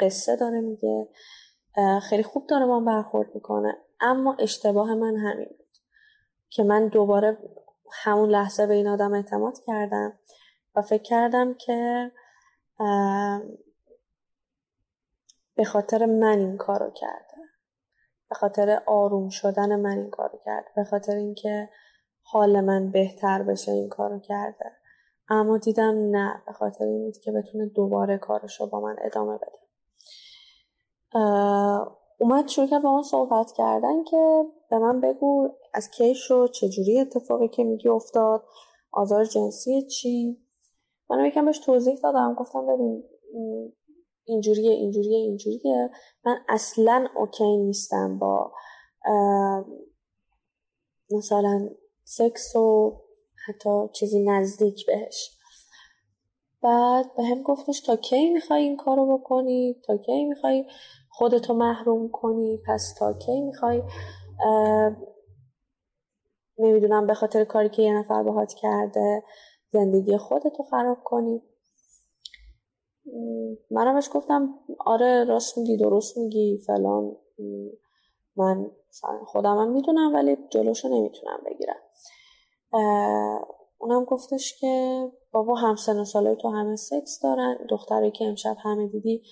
قصه داره میگه خیلی خوب داره من برخورد می‌کنه. اما اشتباه من همین بود که من دوباره همون لحظه به این آدم اعتماد کردم و فکر کردم که به خاطر من این کارو کرده. به خاطر آروم شدن من این کارو کرده. به خاطر اینکه حال من بهتر بشه این کارو کرده. اما دیدم نه به خاطر این بود که بتونه دوباره کارش رو با من ادامه بده. اومد شروع کرد با من صحبت کردن که به من بگو از کی شد چجوری اتفاقی که میگی افتاد آزار جنسی چی؟ من یکم بهش توضیح دادم گفتم ببین اینجوریه اینجوریه اینجوریه. من اصلا اوکی نیستم با مثلا سکس و حتی چیزی نزدیک بهش. بعد به هم گفتش تا کی می‌خوای این کارو بکنی؟ تا کی می‌خوای خودتو محروم کنی پس تا کی می‌خوای؟ نمی‌دونم به خاطر کاری که یه نفر باهات کرده زندگی خودتو خراب کنی. منم گفتم آره راست میگی درست میگی فلان. من خودم می‌دونم ولی جلوشو نمی‌تونم بگیرم. اونم گفتش که بابا همسن و سالای تو همه سکس دارن. دختری که امشب همه دیدی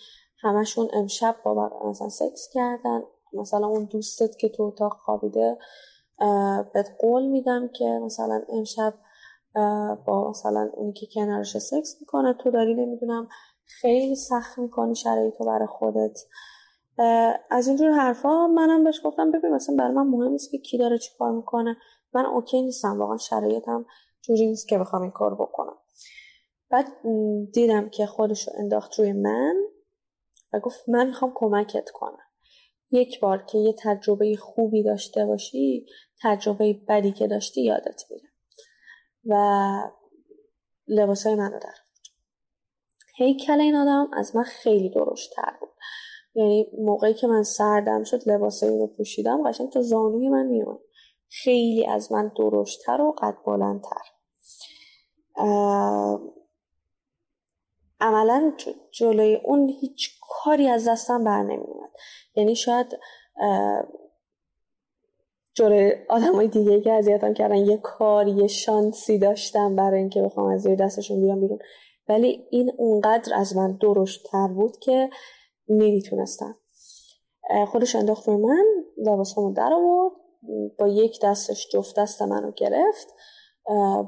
همشون امشب با مثلا سکس کردن. مثلا اون دوستت که تو اتاق خوابیده بهت قول میدم که مثلا امشب با مثلا اونی که کنارش سکس می‌کنه تو داری نمی‌دونم خیلی سخت می‌کنی شرایطو برای خودت. از اینجور حرفا منم بهش گفتم ببین مثلا برای من مهم نیست که کی داره چی کار می‌کنه. من اوکی نیستم واقعا شرایطم جوری نیست که بخوام این کار بکنم. بعد دیدم که خودش رو انداخت روی من. گفت من می‌خوام کمکت کنم. یک بار که یه تجربه خوبی داشته باشی تجربه بدی که داشتی یادت میره. و لباسای منو در هیکل این آدم از من خیلی درشت تر بود. یعنی موقعی که من سردم شد لباسایی رو پوشیدم قشنگ تو زانوی من میومد خیلی از من درشتتر و قد بلندتر. عملا جلوی اون هیچ کاری از دستم بر نمیومد یعنی شاید جلوی آدم های دیگه که اذیتم کردن یه کاری یه شانسی داشتم برای اینکه بخوام از زیر دستشون بیام بیرون. ولی این اونقدر از من درشتتر بود که نمی‌تونستم. خودش انداخت روی من لباسامو در آورد با یک دستش جفت دست منو گرفت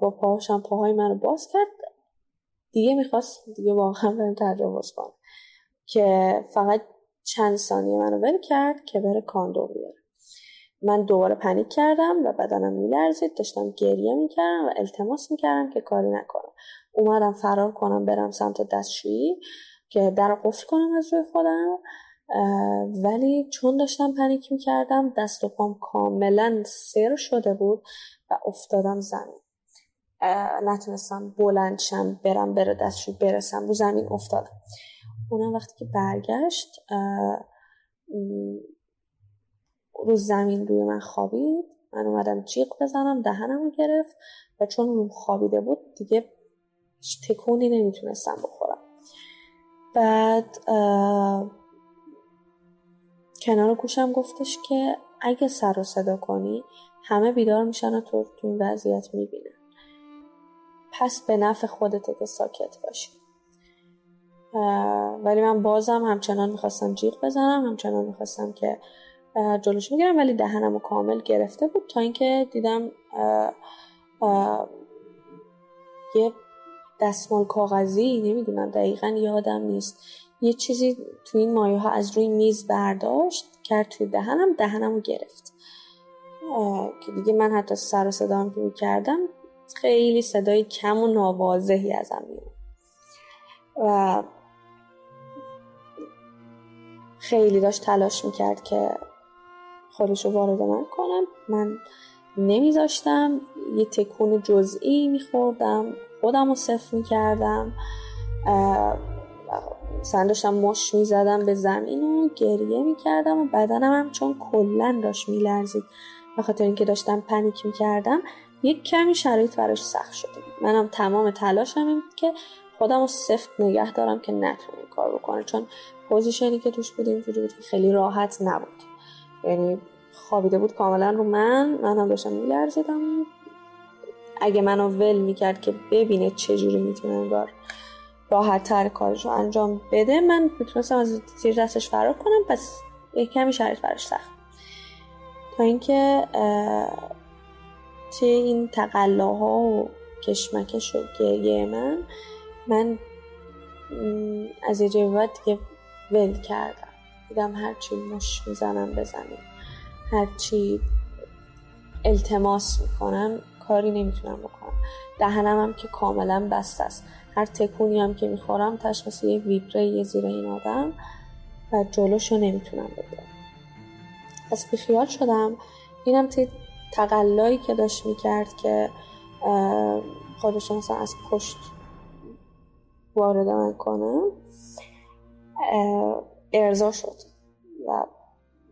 با پاهاشم پاهای منو باز کرد. دیگه می‌خواست دیگه واقعا برم تجاوز کنه. که فقط چند ثانیه منو ول کرد که بره کاندو بیاره. من دوباره پنیک کردم و بدنم میلرزید داشتم گریه می‌کردم و التماس می‌کردم که کاری نکنم. اومدم فرار کنم برم سمت دستشویی که در قفل کنم از روی خودم. ولی چون داشتم پنیک می‌کردم دست و پام کاملا سر شده بود و افتادم زمین. نتونستم بلند شم برم بره دستشو برسم. رو زمین افتادم. اونم وقتی که برگشت رو زمین روی من خوابید. من اومدم جیغ بزنم دهنم رو گرفت و چون اون خوابیده بود دیگه تکونی نمی‌تونستم بخورم. بعد کنار گوشم گفتش که اگه سر و صدا کنی همه بیدار میشن و تو تو این وضعیت می‌بینن پس به نفع خودته که ساکت باشی. ولی من بازم همچنان می‌خواستم جیغ بزنم همچنان می‌خواستم که جلوش می‌گیرم ولی دهنم رو کامل گرفته بود تا اینکه دیدم یه دستمال کاغذی نمی‌دونم دقیقا یادم نیست. یه چیزی تو این مایه ها از روی میز برداشت کرد توی دهنم دهنم رو گرفت که دیگه من حتی سر و صدام که کردم خیلی صدای کم و ناواضحی ازم میاد. و خیلی داشت تلاش می‌کرد که خودش رو وارد من کنم. من نمیذاشتم یه تکون جزئی میخوردم خودم رو صفر می‌کردم. مثلا داشتم مش می‌زدم به زمین و گریه می‌کردم و بدنم هم چون کلا داشت میلرزید. به خاطر اینکه داشتم پنیک می‌کردم یک کمی شرایط براش سخت شده. منم تمام تلاشم این که خودم رو سفت نگه دارم که نتونه کار بکنه. چون پوزیشنی که توش بود اینجوری بود که خیلی راحت نبود. یعنی خوابیده بود کاملا رو من. منم داشتم میلرزیدم. اگه منو ول می‌کرد که ببینه چجوری می‌تونه انگار راحت تر کارش رو انجام بده من می‌تونستم از زیر دستش فرار کنم. پس یک کمی شرایط براش سخت تا اینکه توی این تقلاها و کشمکش و گریه من من از یه جای بعد دیگه ول کردم. دیدم هرچی مش می‌زنم به زمین هرچی التماس می‌کنم کاری نمی‌تونم بکنم. دهنم هم که کاملا بسته است. هر تکونی هم که می‌خورم تشخیص یه ویبره یه زیر این آدم و جلوشو نمی‌تونم بگیرم پس بیخیال شدم. اینم تی تقلایی که داشت می‌کرد که خودش مثلا از پشت وارد من کنم ارضا شد و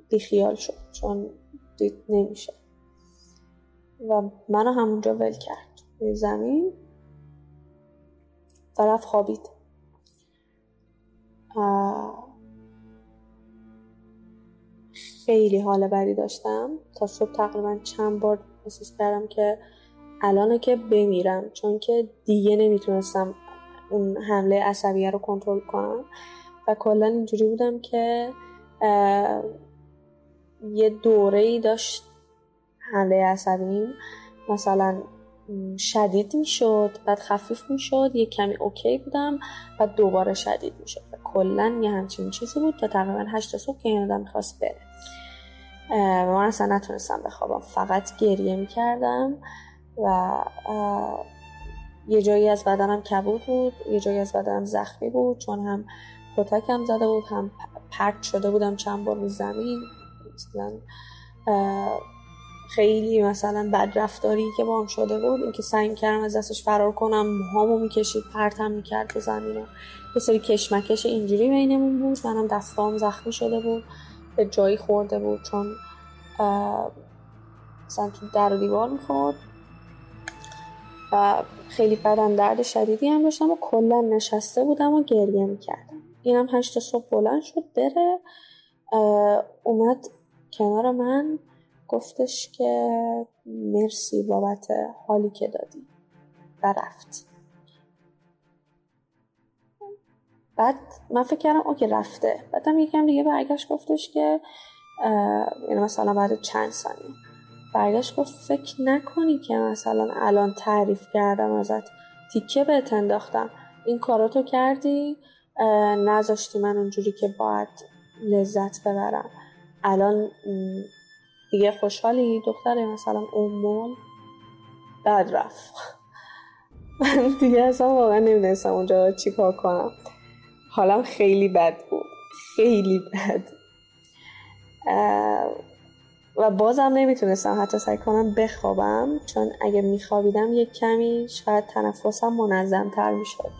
بیخیال شد چون دید نمیشه. و منو همونجا ول کرد. روی زمین و رفت خوابید. خیلی حال بدی داشتم. تا صبح تقریبا چند بار احساس کردم که الانه که بمیرم چون که دیگه نمی‌تونستم اون حمله عصبیه رو کنترل کنم. و کلا اینجوری بودم که یه دوره ای داشت حمله عصبیم. مثلا شدید می‌شد بعد خفیف می‌شد یه کمی اوکی بودم و دوباره شدید می‌شد. و کلا یه همچین چیزی بود تا تقریبا هشت صبح که این آدم می‌خواست بره. و من اصلا نتونستم بخوابم. فقط گریه می‌کردم و یه جایی از بدنم کبود بود یه جایی از بدنم زخمی بود چون هم کتکم زده بود هم پرت شده بودم چند بار رو زمین. مثلا خیلی مثلا بد رفتاری که با هم شده بود اینکه سعی کردم از دستش فرار کنم موهامو می‌کشید پرتم می‌کرد به زمین یه سری کشمکش اینجوری بینمون بود منم دستام زخمی شده بود. به جایی خورده بود چون مثلا تو در و دیوار می‌خورد و خیلی بدن درد شدیدی هم داشتم و کلا نشسته بودم و گریه می‌کردم. اینم هشت صبح بلند شد بره اومد کنار من گفتش که مرسی بابت حالی که دادی و رفت. بعد من فکر کردم اوکی رفته. بعدم یکم دیگه برگشت گفتش که یعنی مثلا بعد چند ثانیه. برگشت گفت فکر نکنی که مثلا الان تعریف کردم ازت تیکه بهت انداختم. این کاراتو کردی؟ نذاشتی من اونجوری که باید لذت ببرم. الان دیگه خوشحالی؟ دختره مثلا امول بعد رفت. من دیگه اصلا واقعا نمی‌دونستم اونجا چی کار کنم. حالم خیلی بد بود. خیلی بد. و بازم نمی‌تونستم حتی سعی کنم بخوابم چون اگه میخوابیدم یک کمی شاید تنفسم منظم تر می‌شد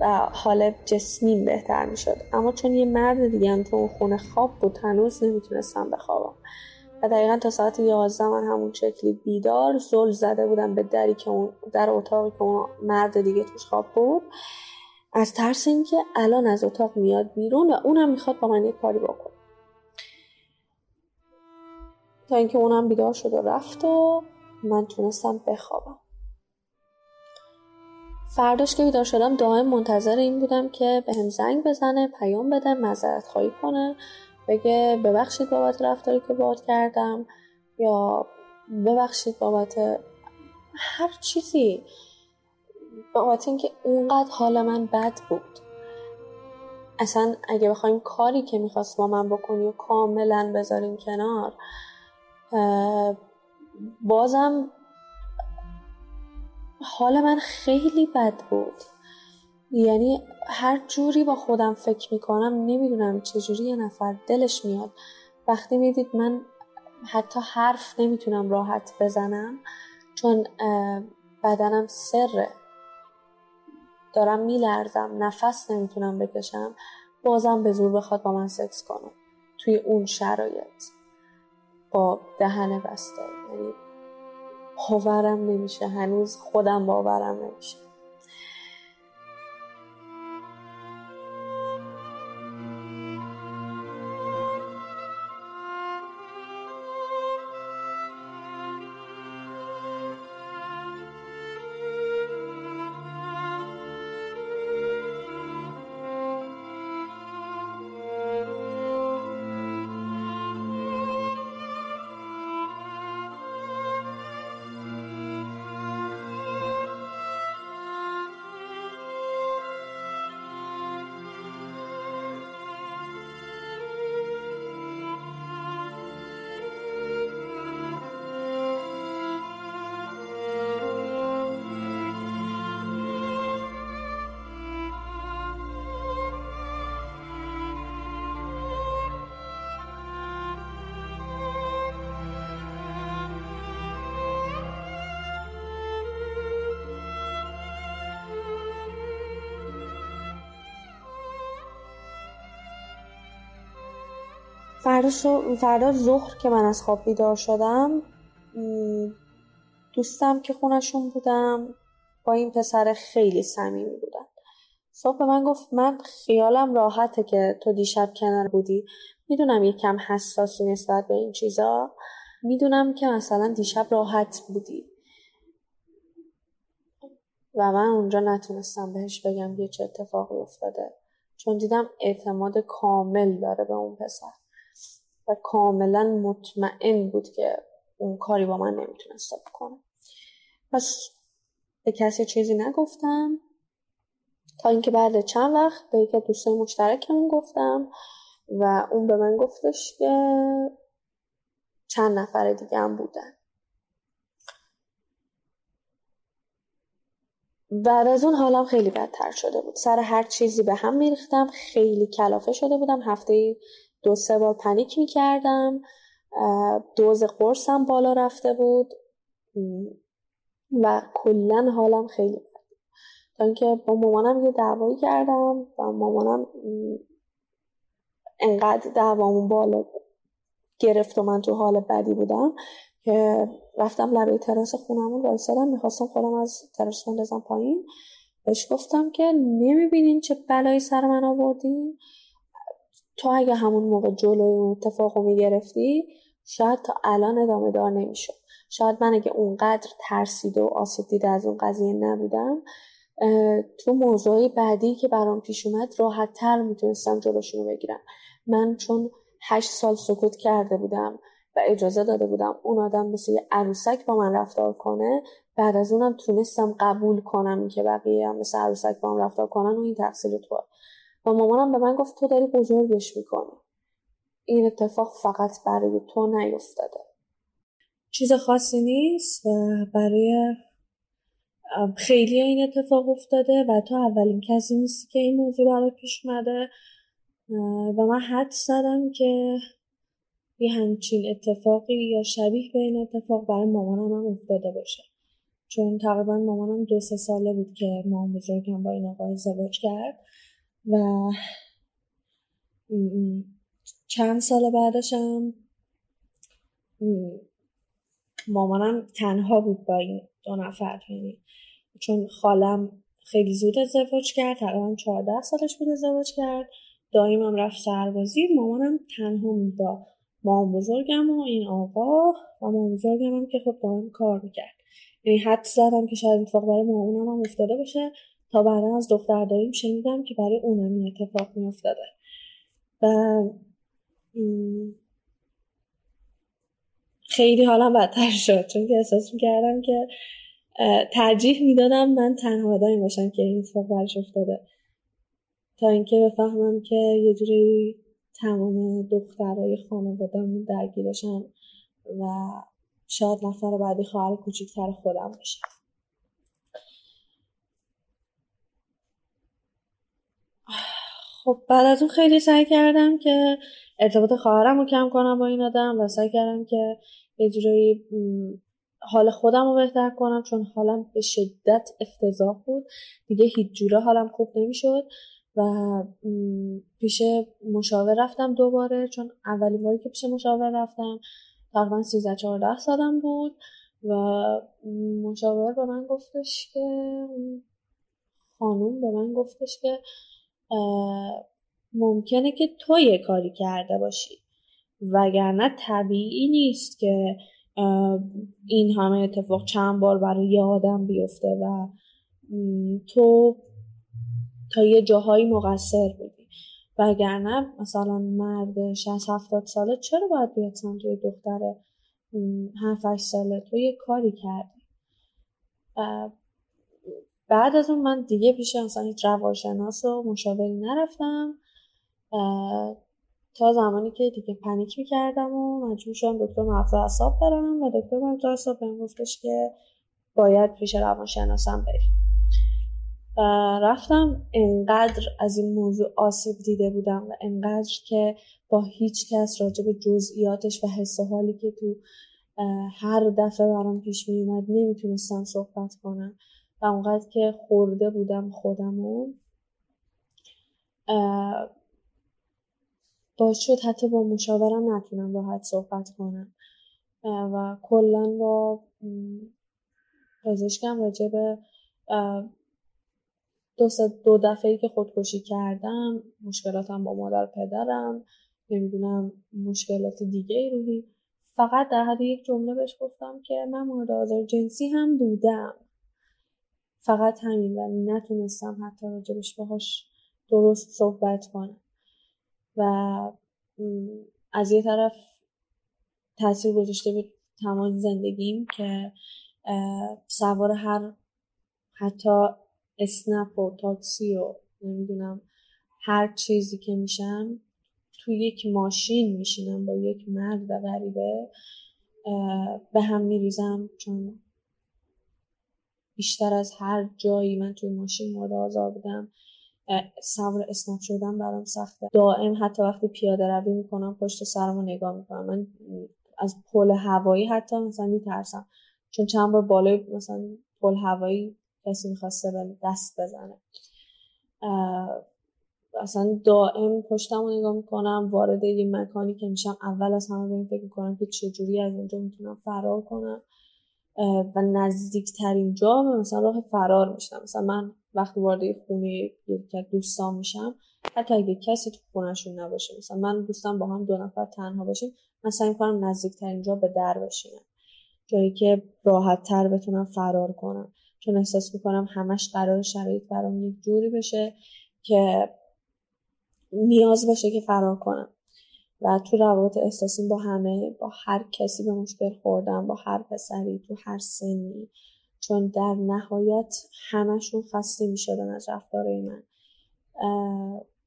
و حال جسمیم بهتر می‌شد. اما چون یه مرد دیگه هم تو اون خونه خواب بود هنوز نمی‌تونستم بخوابم. و دقیقا تا ساعت یازده من همون شکلی بیدار زل زده بودم به دری که اون در اتاقی که اون مرد دیگه توش خواب بود. از ترس اینکه الان از اتاق میاد بیرون و اونم می‌خواد با من یه کاری بکنه. تا اینکه اونم بیدار شد و رفت و من تونستم بخوابم. فرداش که بیدار شدم دائم منتظر این بودم که به هم زنگ بزنه پیام بده معذرت خواهی کنه بگه ببخشید بابت رفتاری که باد کردم یا ببخشید بابت هر چیزی. بابت اینکه اونقدر حال من بد بود. اصلا اگه بخوایم کاری که می‌خواست با من بکنی و کاملا بذاریم کنار بازم حال من خیلی بد بود. یعنی هر جوری با خودم فکر می‌کنم نمی‌دونم چجوری یه نفر دلش میاد. وقتی می‌دید من حتی حرف نمی‌تونم راحت بزنم چون بدنم سره. دارم میلرزم نفس نمی‌تونم بکشم بازم به زور بخواد با من سکس کنم توی اون شرایط. با دهن بسته. یعنی باورم نمیشه. هنوز خودم باورم نمیشه. فردا, فردا ظهر که من از خواب بیدار شدم دوستم که خونشون بودم با این پسر خیلی صمیمی بودن. صبح من گفت من خیالم راحته که تو دیشب کنار بودی. می‌دونم یه کم حساسی نسبت به این چیزا. می‌دونم که مثلا دیشب راحت بودی. و من اونجا نتونستم بهش بگم یه چه اتفاقی افتاده. چون دیدم اعتماد کامل داره به اون پسر. و کاملا مطمئن بود که اون کاری با من نمی‌تونسته بکنه پس به کسی چیزی نگفتم. تا اینکه بعد چند وقت به یکی دوستای مشترکمون گفتم و اون به من گفتش که چند نفر دیگه هم بودن. بعد از اون حالم خیلی بدتر شده بود. سر هر چیزی به هم میریختم. خیلی کلافه شده بودم. هفته دو سه بار پنیک می‌کردم دوز قرصم بالا رفته بود و کلا حالم خیلی بد تا اینکه با مامانم یه دعوایی کردم و مامانم انقدر دعوامون بالا گرفت و من تو حال بدی بودم که رفتم لبه تراس خونمون وایسادم. می‌خواستم خودم از تراس بندازم پایین. بهش گفتم که نمی‌بینین چه بلایی سر من آوردین؟ تو اگه همون موقع جلوی اون اتفاق رو می‌گرفتی شاید تا الان ادامه دار نمی‌شد. شاید من اگه اونقدر ترسیده و آسیب دیده از اون قضیه نبودم تو موضوعی بعدی که برام پیش اومد راحت تر می‌تونستم جلوشون رو بگیرم. من چون هشت سال سکوت کرده بودم و اجازه داده بودم اون آدم مثل یه عروسک با من رفتار کنه بعد از اونم تونستم قبول کنم که بقیه هم مثل عروسک با من رفتار کنن و این تقصیر توه و مامانم به من گفت تو داری بزرگش می‌کنی. این اتفاق فقط برای تو نیفتاده. چیز خاصی نیست و برای خیلی این اتفاق افتاده و تو اولین کسی نیستی که این موضوع برات پیش اومده. و من حد زدم که یه همچین اتفاقی یا شبیه به این اتفاق برای مامانم هم افتاده باشه. چون تقریبا مامانم دو سه ساله بود که مام بزرگم با این آقای ازدواج کرد. و چند سال بعدشم مامانم تنها بود با این دو نفر. یعنی چون خالم خیلی زود ازدواج کرد تقریبا 14 سالش بود ازدواج کرد. دایمم رفت سربازی. مامانم تنها بود با مام بزرگم و این آقا و مام بزرگم هم که خب دائم کار می‌کرد. یعنی حد زدم که شاید اتفاق برای مامانم هم افتاده باشه. تا بعدا از دختر داییم شنیدم که برای اونم این اتفاق میافتاده. و خیلی حالم بدتر شد چون که احساس می‌کردم که ترجیح می‌دادم من تنها دایم باشم که این اتفاق برش افتاده. تا اینکه بفهمم که یه جوری تمام دخترهای خانوادهمون درگیرشن و شاید نفر بعدی خواهر کوچیکتر خودم باشه. خب بعد از اون خیلی سعی کردم که ارتباط خواهرم رو کم کنم با این آدم و سعی کردم که یه جورایی حال خودم رو بهتر کنم چون حالم به شدت افتضاح بود. دیگه هیچ جوره حالم خوب نمی‌شد و پیش مشاور رفتم دوباره چون اولین باری که پیش مشاور رفتم تقریبا 13 14 سالم بود و مشاور به من گفتش که خانوم به من گفتش که ممکنه که تو یه کاری کرده باشی. وگرنه طبیعی نیست که این همه اتفاق چند بار برای یه آدم بیفته و تو تا یه جاهایی مقصر بودی. وگرنه مثلا مرد 60 70 ساله چرا باید بیاد سمت دختر 7 ساله؟ تو یه کاری کردی. بعد از اون من دیگه پیش مثلا هیچ روانشناس و مشاوری نرفتم. تا زمانی که دیگه پنیک می‌کردم و مجبور شدم دکتر مغز اعصاب برم و دکتر مغز اعصاب بهم گفتش که باید پیش روانشناسم بریم رفتم انقدر از این موضوع آسیب دیده بودم و انقدر که با هیچ کس راجع به جزئیاتش و حس حالی که تو هر دفعه برام پیش میومد نمی‌تونستم صحبت کنم. و اونقدر که خورده بودم خودمو باعث شد حتی با مشاورم نتونم راحت صحبت کنم. و کلا با پزشکم راجع به دو, دو دفعه که خودکشی کردم مشکلاتم با مادر پدرم نمی‌دونم مشکلات دیگه روحی. فقط در حد یک جمله بهش گفتم که من مورد آزار جنسی هم بودم. فقط همین و نتونستم حتی راجبش باهاش درست صحبت کنم. و از یه طرف تاثیر گذاشته به تمام زندگیم که سوار هر حتی اسنپ و تاکسی و نمی‌دونم هر چیزی که میشم تو یک ماشین میشینم با یک مرد غریبه به هم میریزم چون بیشتر از هر جایی من توی ماشین مورد آزار بودم سوار اسنپ شدن برام سخته. دائم حتی وقتی پیاده روی می‌کنم پشت سرمو نگاه می‌کنم. من از پل هوایی حتی مثلا میترسم. چون چند بار بالای مثلا پل هوایی کسی می‌خواسته به دست بزنه. اصلا دائم پشتم رو نگاه می‌کنم وارد یه مکانی که میشم اول از همه به این فکر می‌کنم که چجوری از اونجا می‌تونم فرار کنم. و نزدیکترین جا مثلا راه فرار میشم مثلا من وقتی وارد خونه از دوستان میشم حتی اگه کسی تو خونهشون نباشه مثلا من دوستم با هم دو نفر تنها باشیم من سعی می‌کنم نزدیکترین جا به در بشینم. جایی که راحت تر بتونم فرار کنم. چون احساس می‌کنم همش قرار شرایط برام یک جوری بشه که نیاز باشه که فرار کنم. و تو روابط احساسیم با همه با هر کسی به مشکل خوردم با هر پسری تو هر سنی. چون در نهایت همشون خسته می شدن از رفتارهای من.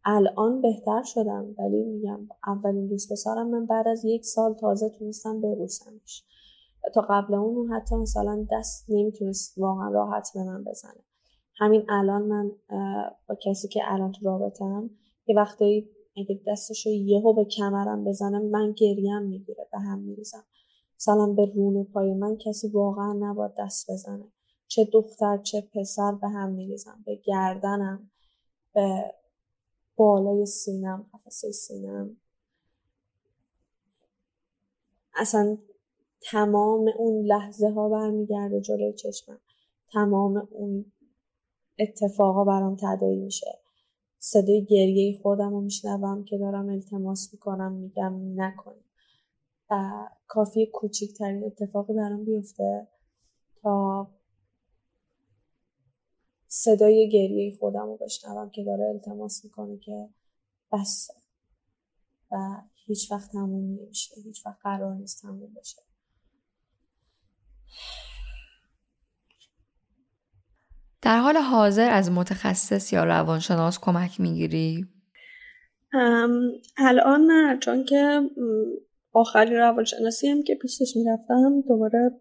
الان بهتر شدم ولی میگم اولین دوست پسرم من بعد از یک سال تازه تونستم ببوسمش. تا قبل اون حتی مثلا دست نمی‌تونست واقعا راحت به من بزنه. همین الان من با کسی که الان تو رابطم یه وقتایی اگه دستش رو یهو به کمرم بزنم من گریم می‌گیره به هم میریزم. مثلا به رون پای من کسی واقعا نباید دست بزنه. چه دختر چه پسر به هم میریزم. به گردنم به بالای سینم قفسه سینم. اصلا تمام اون لحظه ها برمیگرده جلوی چشمم. تمام اون اتفاقا برام تدایی میشه. صدای گریه خودم رو میشنوم که دارم التماس می‌کنم میگم نکنیم و کافی کوچکترین اتفاقی برام بیفته تا صدای گریه خودم رو بشنوم که داره التماس می‌کنه که بسه و هیچ وقت تموم نمیشه هیچ وقت قرار نیست تموم بشه. در حال حاضر از متخصص یا روانشناس کمک می‌گیری؟ الان نه چون که آخری روانشناسی هم که پیشش می‌رفتم دوباره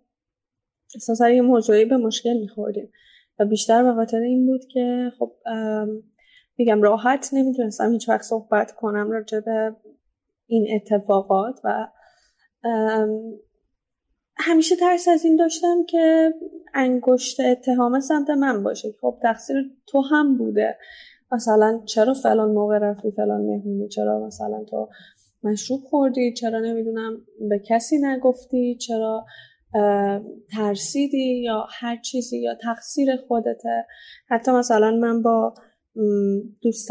احساسا یه موضوعی به مشکل میخوردیم و بیشتر به خاطر این بود که خب میگم راحت نمی‌تونستم هیچ وقت صحبت کنم راجع به این اتفاقات و همیشه ترس از این داشتم که انگشت اتهام سمت من باشه. خب تقصیر تو هم بوده. مثلا چرا فلان موقع رفتی فلان مهمونی؟ چرا مثلا تو مشروب خوردی؟ چرا نمی‌دونم به کسی نگفتی؟ چرا ترسیدی؟ یا هر چیزی یا تقصیر خودته؟ حتی مثلا من با دوست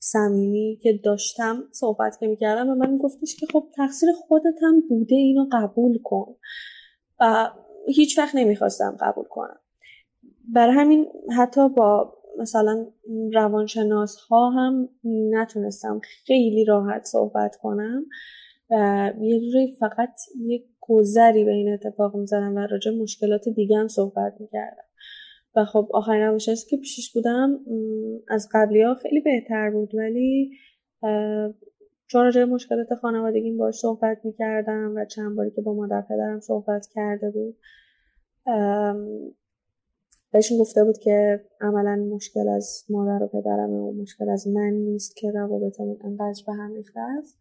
صمیمی که داشتم صحبت که می‌کردم و من گفتش که خب تقصیر خودت هم بوده اینو قبول کن. و هیچ وقت نمی‌خواستم قبول کنم. برای همین حتی با مثلا روانشناس ها هم نتونستم خیلی راحت صحبت کنم و یه جوری فقط یه گذری به این اتفاق می‌زنم و راجع مشکلات دیگه هم صحبت می‌کردم. و خب آخرین روانشناسی که پیشش بودم از قبلی ها خیلی بهتر بود. ولی چون راجع مشکلات خانوادگیم باش صحبت می‌کردم و چند باری که با مادر پدرم صحبت کرده بود بهشون گفته بود که عملا مشکل از مادر و پدرم و مشکل از من نیست که روابطمون انقدر به هم ریخته است.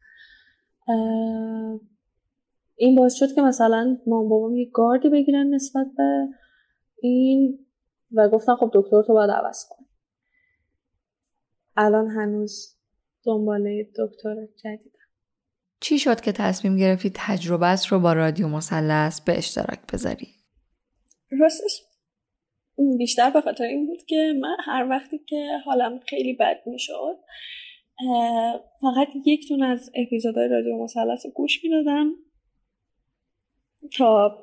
این باعث شد که مثلا مام بابام یه گاردی بگیرن نسبت به این و گفتن خب دکتر تو باید عوض کن الان هنوز دنباله دکتر جدیدم چی شد که تصمیم گرفتی تجربت رو با رادیو مثلث به اشتراک بذاری؟ راستش بیشتر به خاطر این بود که من هر وقتی که حالم خیلی بد می‌شد فقط یک تون از اپیزودهای رادیو مثلث رو گوش می‌دادم تا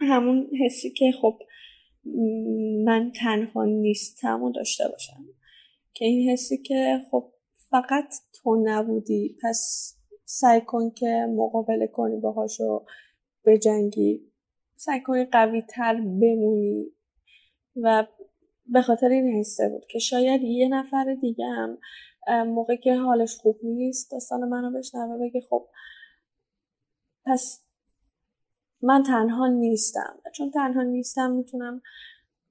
همون حسی که خب من تنها نیستم و داشته باشم. که این حسی که خب فقط تو نبودی پس سعی کن که مقابله کنی باهاشو بجنگی. سعی کنی قوی تر بمونی. و به خاطر این حسه بود که شاید یه نفر دیگه هم موقع که حالش خوب نیست داستان منو بشنوه بگه خب پس من تنها نیستم. چون تنها نیستم می‌تونم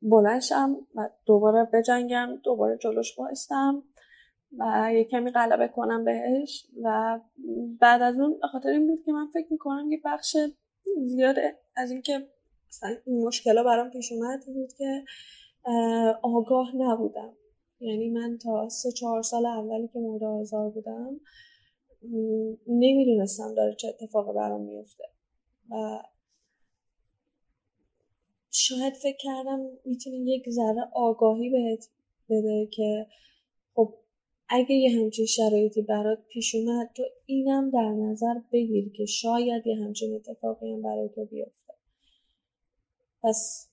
بلنشم و دوباره بجنگم دوباره جلوش بایستم و یه کمی غلبه کنم بهش. و بعد از اون خاطر این بود که من فکر می‌کنم یه بخش زیاد از اینکه این مشکل برام پیش اومد بود که آگاه نبودم. یعنی من تا سه چهار سال اولی که مورد آزار بودم نمی‌دونستم داره چه اتفاقی برام میفته و شاید فکر کردم می‌تونه یک ذره آگاهی بهت بده که خب اگه یه همچین شرایطی برات پیش اومد تو اینم در نظر بگیر که شاید یه همچین اتفاقی هم برای تو بیفته. پس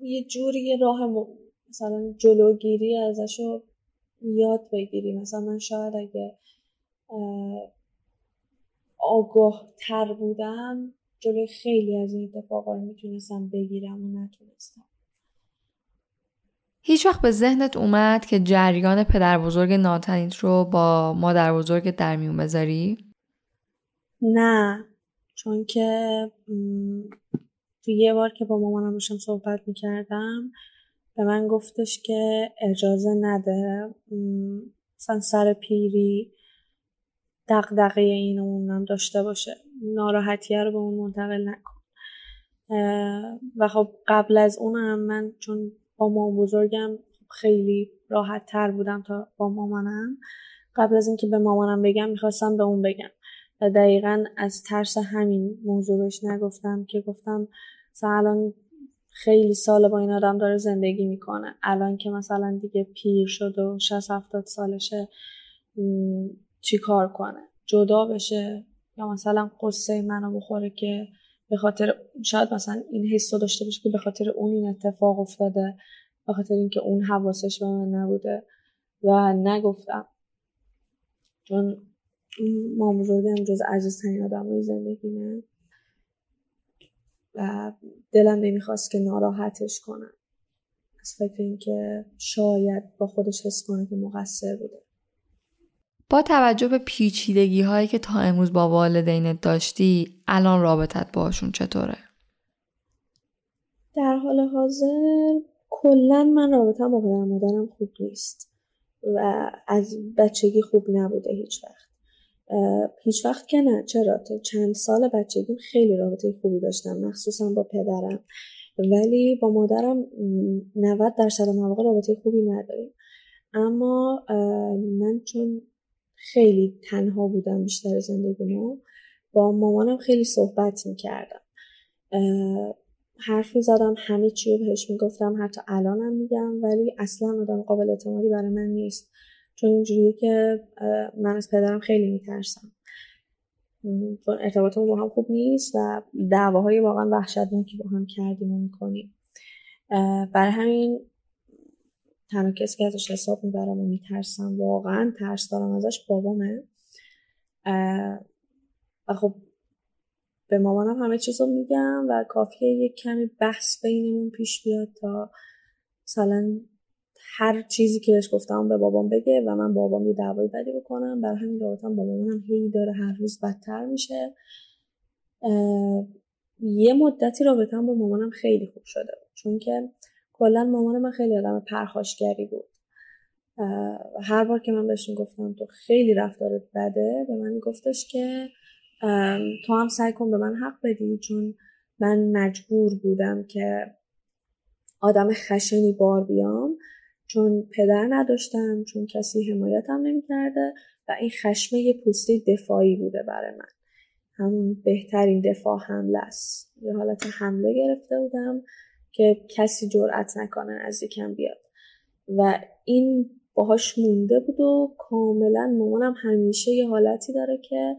یه جوری یه راه مثلا جلوگیری ازشو یاد بگیری. مثلا من شاید اگه آگاه تر بودم جلوی خیلی از این اتفاقا رو می‌تونستم بگیرم و نتونستم هیچ وقت به ذهنت اومد که جریان پدر بزرگ ناتنیت رو با مادر بزرگ در میون بذاری؟ نه چون که تو یه بار که با مامانم داشتم صحبت می‌کردم به من گفتش که اجازه نده مثلا سر پیری دقدقه این اونم داشته باشه ناراحتیه رو به اون منتقل نکن. و خب قبل از اونم من چون با مام بزرگم خیلی راحت تر بودم تا با مامانم. قبل از اینکه به مامانم بگم می‌خواستم به اون بگم. و دقیقا از ترس همین موضوع نگفتم که گفتم الان خیلی سال با این آدم داره زندگی می‌کنه. الان که مثلا دیگه پیر شد و 60 70 سالشه چی کار کنه؟ جدا بشه یا مثلا قصه منو بخوره که به خاطر شاید مثلا این حس داشته باشه که به خاطر اون این اتفاق افتاده به خاطر اینکه اون حواسش به من نبوده و نگفتم. چون ما هم جز عجزترین آدم های زندگیمه و دلم نمی‌خواست که ناراحتش کنم. از فکر اینکه شاید با خودش حس کنه که مقصر بوده. با توجه به پیچیدگی هایی که تا امروز با والدینت داشتی الان رابطت باشون چطوره؟ در حال حاضر کلا من رابطم با پدر مادرم خوب نیست و از بچگی خوب نبوده هیچ وقت. هیچ وقت که نه. چرا؟ تا چند سال بچگیم خیلی رابطه خوبی داشتم مخصوصا با پدرم. ولی با مادرم 90 درصد مواقع رابطه خوبی نداریم. اما من چون خیلی تنها بودم بیشتر زندگی ما با مامانم خیلی صحبت می‌کردم. حرف زدم همه چی رو بهش می‌گفتم حتی الانم میگم ولی اصلا آدم قابل اعتمادی برای من نیست. چون اینجوریه که من از پدرم خیلی میترسم. چون ارتباطمون با هم خوب نیست و دعواهای واقعا وحشتناکی با هم کردیم و می‌کنیم. برای همین تنها کسی که ازش حساب می‌برم و میترسم واقعا ترس دارم ازش بابامه. و خب به مامانم همه چیز رو میگم و کافیه یک کمی بحث بینمون پیش بیاد تا مثلا هر چیزی که بهش گفتم به بابام بگه و من بابام یه دعوای بدی بکنم. برای همین رابطم با مامانم هی داره هر روز بدتر میشه. یه مدتی رابطم با مامانم خیلی خوب شده چون که کلا مامان من خیلی آدم پرخاشگری بود. هر بار که من بهشون گفتم تو خیلی رفتارت بده به من گفتش که تو هم سعی کن به من حق بدی چون من مجبور بودم که آدم خشنی بار بیام. چون پدر نداشتم چون کسی حمایتم نمی‌کرده و این خشمه یه پوسته دفاعی بوده برای من. همون بهترین دفاع حمله است. یه حالت حمله گرفته بودم. که کسی جرأت نکنه نزدیکم بیاد. و این باهاش مونده بود و کاملا مامانم همیشه یه حالتی داره که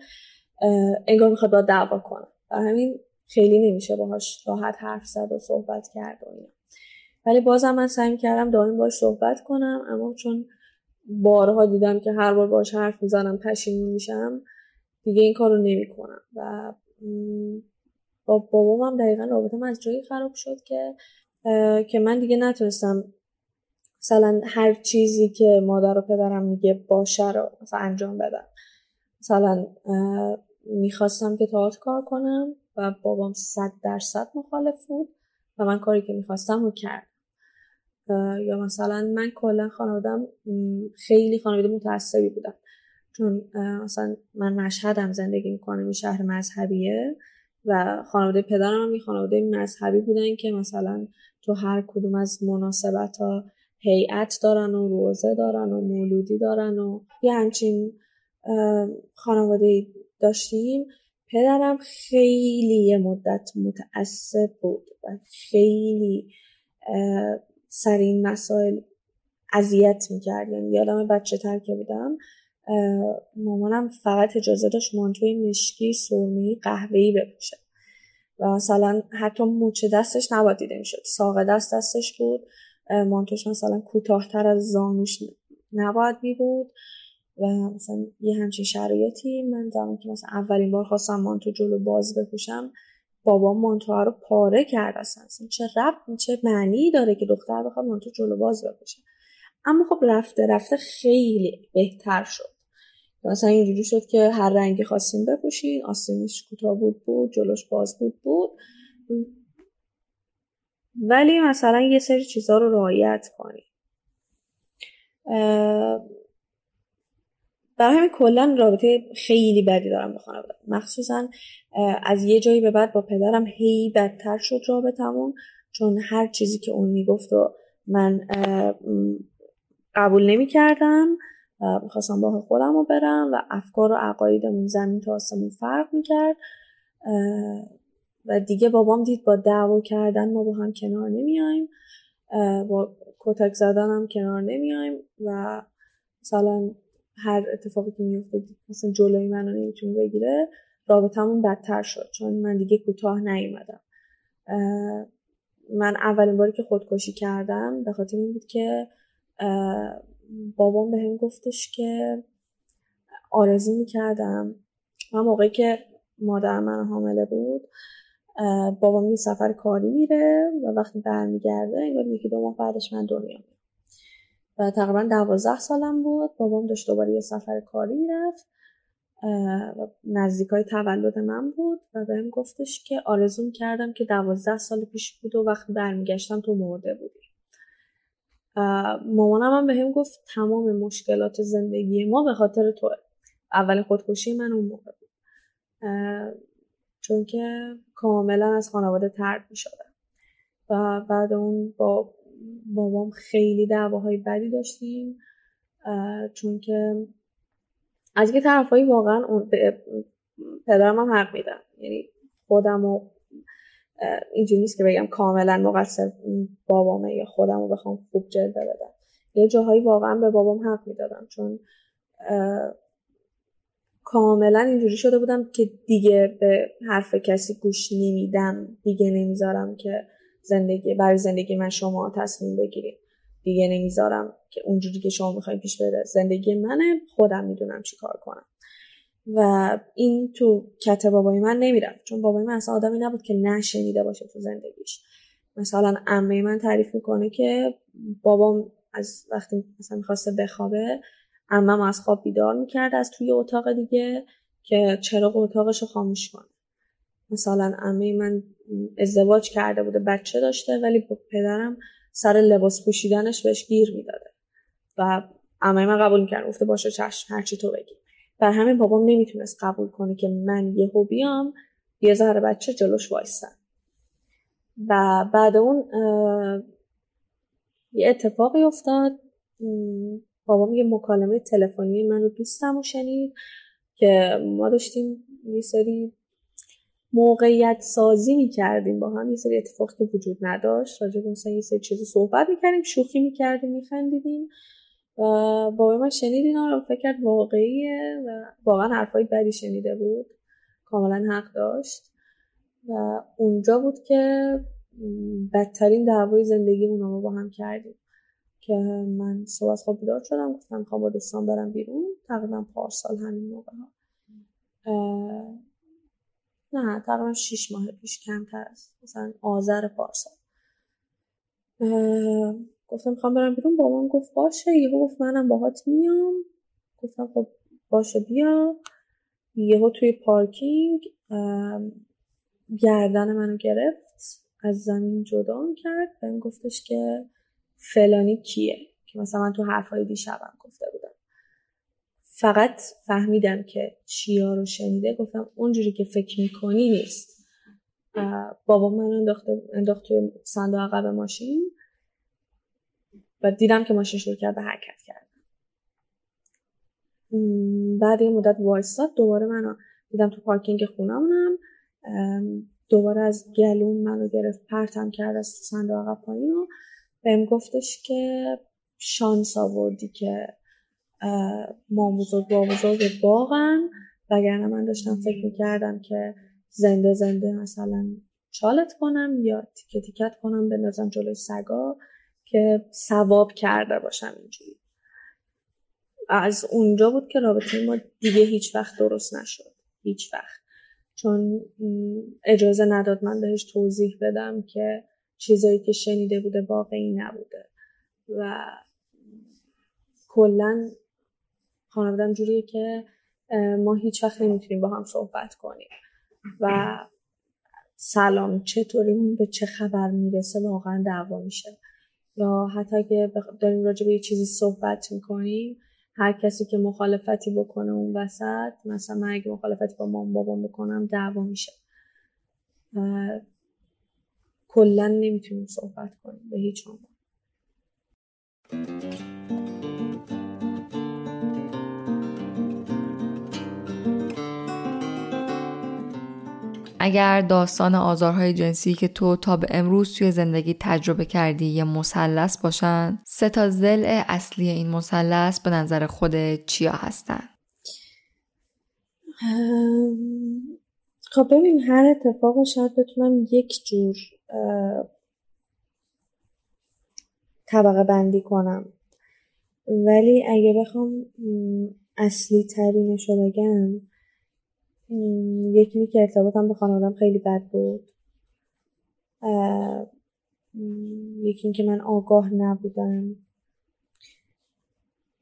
انگار می‌خواد با دعوا کنه. و همین خیلی نمیشه باهاش راحت حرف زد و صحبت کرد و اینا. ولی بازم من سعی کردم دائم باش صحبت کنم اما چون بارها دیدم که هر بار باش حرف می‌زنم پشیمون میشم دیگه این کار رو نمی‌کنم. و با بابامم دقیقا رابطه من از جایی خراب شد که که من دیگه نتونستم مثلا هر چیزی که مادر و پدرم میگه باشه رو مثلا انجام بدم. مثلا می‌خواستم که تئاتر کار کنم و بابام صد درصد مخالف بود و من کاری که می‌خواستم رو کرد یا مثلا من کلا خانوادم خیلی خانواده متعصبی بودم چون مثلا من مشهدم زندگی می‌کنم این شهر مذهبیه. و خانواده پدرم هم خانواده مذهبی بودن که مثلا تو هر کدوم از مناسبت ها هیئت دارن و روزه دارن و مولودی دارن و یه همچین خانواده داشتیم. پدرم خیلی یه مدت متعصب بود و خیلی سر این مسائل اذیت می‌کرد. یعنی یادم بچه تر که بودم. مامانم فقط اجازه داشت مانتوی مشکی سرمه‌ای قهوه‌ای بپوشه. و مثلا حتی موچه دستش نباید دیده می‌شد. ساق دست دستش بود. مانتوش مثلا کوتاهتر از زانوش نباید می بود و مثلا یه همچین شرایطی من زمان که مثلا اولین بار خواستم مانتو جلو باز بپوشم بابا مانتو رو پاره کرد اصلا. چه رب چه معنی داره که دختر بخواد مانتو جلو باز بپوشه؟ اما خب رفته رفته خیلی بهتر شد. مثلا اینجوری شد که هر رنگی خواستیم بپوشین آستینش کوتاه بود بود جلوش باز بود بود. ولی مثلا یه سری چیزها رو رعایت کنی برای همین کلا رابطه خیلی بدی دارم به خانواده. مخصوصا از یه جایی به بعد با پدرم هی بدتر شد رابطمون چون هر چیزی که اون می‌گفت و من قبول نمی کردم می‌خواستم با خودم رو برم و افکار و عقایدمون زمین تا آسمون فرق می‌کرد و دیگه بابام دید با دعوا کردن ما با هم کنار نمیایم با کتک زدن هم کنار نمیایم و مثلا هر اتفاقی که میفته مثلا جلوی منو نمی‌تونه بگیره رابطمون بدتر شد چون من دیگه کوتاه نیومدم. من اولین باری که خودکشی کردم به خاطر این بود که بابام به هم گفتش که آرزو می‌کردم. من موقعی که مادر من حامله بود بابام یه سفر کاری میره و وقتی برمیگرده انگار یکی دو ماه بعدش من دنیا و تقریبا دوازده سالم بود. بابام داشت دوباره یه سفر کاری می‌رفت. نزدیک های تولد من بود و بهم گفتش که آرزو کردم که دوازده سال پیش بود و وقتی برمیگشتم تو مرده بودی. مامانم هم بهم گفت تمام مشکلات زندگی ما به خاطر تو اول خودکشی من اون موقع بود. چون که کاملا از خانواده ترد می شدم و بعد اون با بابام خیلی دعواهای بدی داشتیم. چون که از یه طرفایی واقعا اون پدرم هم حق میدم یعنی خودم و اینجوری نیست که بگم کاملا مقصر بابامه یا خودم رو بخوام خوب جلوه بدم. یه جاهایی واقعا به بابام حق می‌دادم چون کاملا اینجوری شده بودم که دیگه به حرف کسی گوش نمیدم دیگه نمی‌ذارم که زندگی برای زندگی من شما تصمیم بگیرید. دیگه نمی‌ذارم که اونجوری که شما می‌خواین پیش بره. زندگی منه خودم می‌دونم چی کار کنم. و این تو کت بابای من نمی‌رفت. چون بابای من اصلا آدمی نبود که نشنیده باشه تو زندگیش. مثلا عمه من تعریف می‌کنه که بابام از وقتی مثلا می‌خواسته بخوابه عمم از خواب بیدار می‌کرد از توی اتاق دیگه که چراغ اتاقش رو خاموش کنه. مثلا عمه من ازدواج کرده بوده بچه داشته ولی پدرم سر لباس پوشیدنش بهش گیر می‌داده. و عمه من قبول می‌کرد. گفته باشه چشم هرچی تو بگی. بر همین بابام نمی‌تونست قبول کنه که من یهو بیام یه ذره بچه جلوش وایستن و بعد اون یه اتفاقی افتاد. بابام یه مکالمه تلفنی من رو دوستم و شنید که ما داشتیم یه سری موقعیت سازی می‌کردیم با هم یه سری اتفاقی که وجود نداشت. راجع به مثلا یه سری چیزی صحبت می‌کردیم شوخی می‌کردیم میخندیدیم. و بابای من شنید اینا رو فکر کرد واقعیه و واقعا حرفای بدی شنیده بود. کاملا حق داشت. و اونجا بود که بدترین دعوای زندگی رو با هم کردیم. که من صبح از خواب بیدار شدم گفتم می‌خوام با دوستان برم بیرون. تقریبا پارسال همین موقع ها. نه تقریبا شیش ماه پیش کمتر است. مثلا آذر پارسال. گفتم می‌خوام برم بیرون بابام گفت باشه. یهو گفت منم باهات میام. گفتم خب باشه بیا. یهو توی پارکینگ گردن منو گرفت. از زمین جدا کرد. و گفتش که فلانی کیه؟ که مثلا من تو حرفهای دیشبم گفته بودم. فقط فهمیدم که چیا رو شنیده. گفتم اونجوری که فکر می‌کنی نیست. بابا من انداخت توی صندوق عقب ماشین. و دیدم که ماشین شروع کرد به حرکت کرد بعد یه مدت وایستاد دوباره منو دیدم تو پارکینگ خونمونم دوباره از گلوم منو گرفت پرتم کرد از صندوق عقب پایین و بهم گفتش که شانس آوردی که ما بزرگ با بزرگ باغن. وگرنه من داشتم فکر می‌کردم که زنده زنده مثلا چالت کنم یا تیکه تیکت کنم بندازم جلوی سگا. که ثواب کرده باشم اینجوری. از اونجا بود که رابطه ما دیگه هیچ وقت درست نشد. هیچ وقت. چون اجازه نداد من بهش توضیح بدم که چیزایی که شنیده بوده واقعی نبوده. و کلا خانوادم جوریه که ما هیچ وقت نمی‌تونیم با هم صحبت کنیم. و سلام چطوری به چه خبر می‌رسه؟ واقعا دعوا میشه. یا حتی اگه داریم راجع به یه چیزی صحبت می‌کنیم هر کسی که مخالفتی بکنه اون وسط مثلا من اگه مخالفتی با مام بابام بکنم دعوا میشه. کلا نمی‌تونیم صحبت کنیم به هیچ عنوان. اگر داستان آزارهای جنسی که تو تا به امروز توی زندگی تجربه کردی یه مثلث باشن سه تا ضلع اصلی این مثلث به نظر خود چیا هستن؟ خب ببین هر اتفاق شاید بتونم یک جور طبقه بندی کنم. ولی اگه بخوام اصلی ترینش رو بگم یکی که ارتباطم به خانوادم خیلی بد بود. یکی اینکه من آگاه نبودم.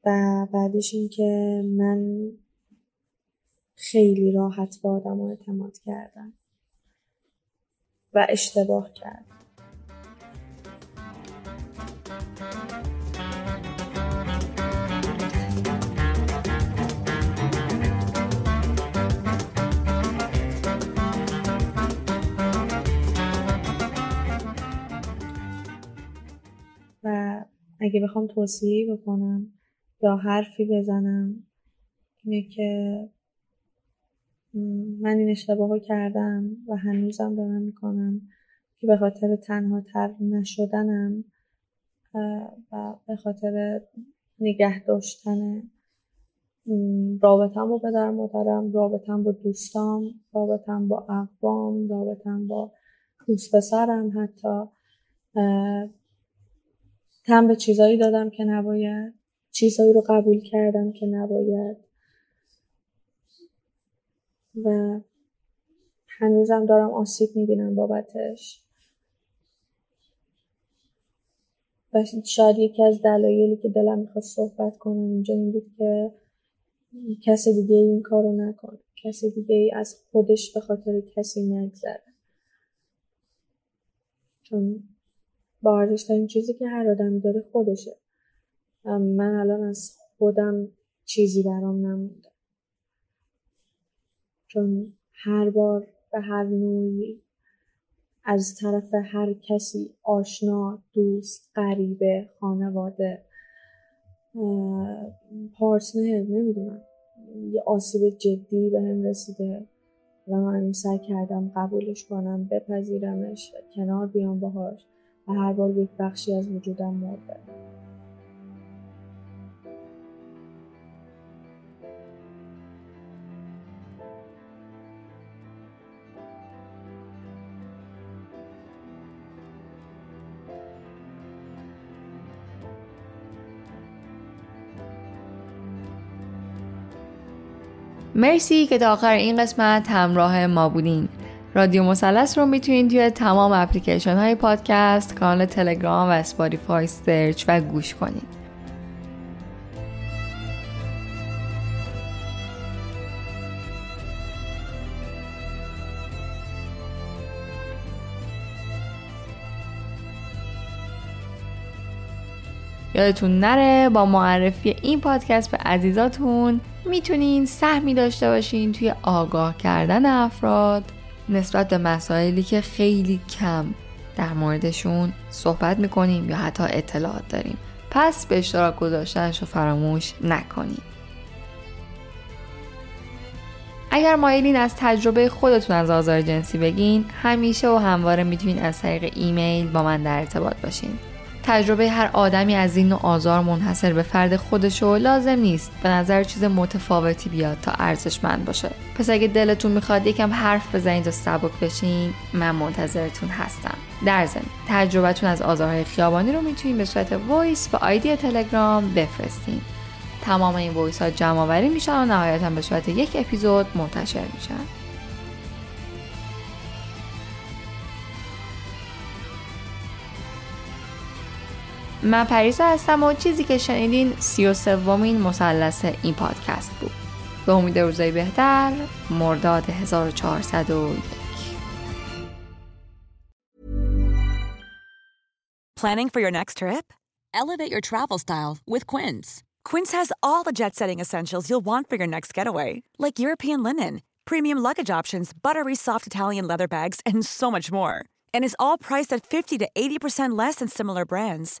و بعدش اینکه من خیلی راحت به آدم اعتماد کردم. و اشتباه کردم. و اگه بخوام توصیه بکنم یا حرفی بزنم اینه که من این اشتباه رو کردم و هنوزم دارم می‌کنم که به خاطر تنها تر نشدنم و به خاطر نگه داشتن رابطم با پدر مادرم رابطم با دوستام رابطم با اقوام رابطم با دوست پسرم حتی. تم به چیزایی دادم که نباید چیزایی رو قبول کردم که نباید. و هنوزم دارم آسیب می‌بینم بابتش. و شاید یکی از دلایلی که دلم می‌خواد صحبت کنم اینجا این بود که کسی دیگه این کارو نکنه کسی دیگه ای از خودش به خاطر کسی نگذره. چون با ارزشترین چیزی که هر آدمی داره خودشه. من الان از خودم چیزی برام نمونده. چون هر بار به هر نوعی از طرف هر کسی آشنا دوست غریبه خانواده پارتنر نمی‌دونم یه آسیب جدی به هم رسیده و من سعی کردم قبولش کنم بپذیرمش کنار بیام باهاش. و هر بار یک بخشی از وجودم مرده. مرسی که تا آخر این قسمت همراه ما بودین. رادیو مثلث رو می‌تونید توی تمام اپلیکیشن های پادکست کانال تلگرام و اسپاتیفای search و گوش کنید. یادتون نره با معرفی این پادکست به عزیزاتون می‌تونین سهمی داشته باشین توی آگاه کردن افراد. نسبت به مسائلی که خیلی کم در موردشون صحبت می‌کنیم یا حتی اطلاعات داریم. پس به اشتراک گذاشتنش رو فراموش نکنیم اگر مایلین از تجربه خودتون از آزار جنسی بگین همیشه و همواره می‌تونین از طریق ایمیل با من در ارتباط باشین. تجربه هر آدمی از این نوع آزار منحصر به فرد خودش و لازم نیست به نظر چیز متفاوتی بیاد تا ارزشمند باشه. پس اگه دلتون می‌خواد یکم حرف بزنید و سبک بشین من منتظرتون هستم. در ضمن تجربتون از آزارهای خیابانی رو می‌تونید به صورت voice به ID تلگرام بفرستین. تمام این voice ها جمع آوری میشن و نهایتا به صورت یک اپیزود منتشر میشن. من پریسا هستم و چیزی که شنیدین سی و سومین مثلث این پادکست بود به امید روزای بهتر مرداد 1401 Planning for your next trip? Elevate your travel style with Quince. Quince has all the jet-setting essentials you'll want for your next getaway, like European linen, premium luggage options, buttery soft Italian leather bags, and so much more. And is all priced at 50 to 80% less than similar brands.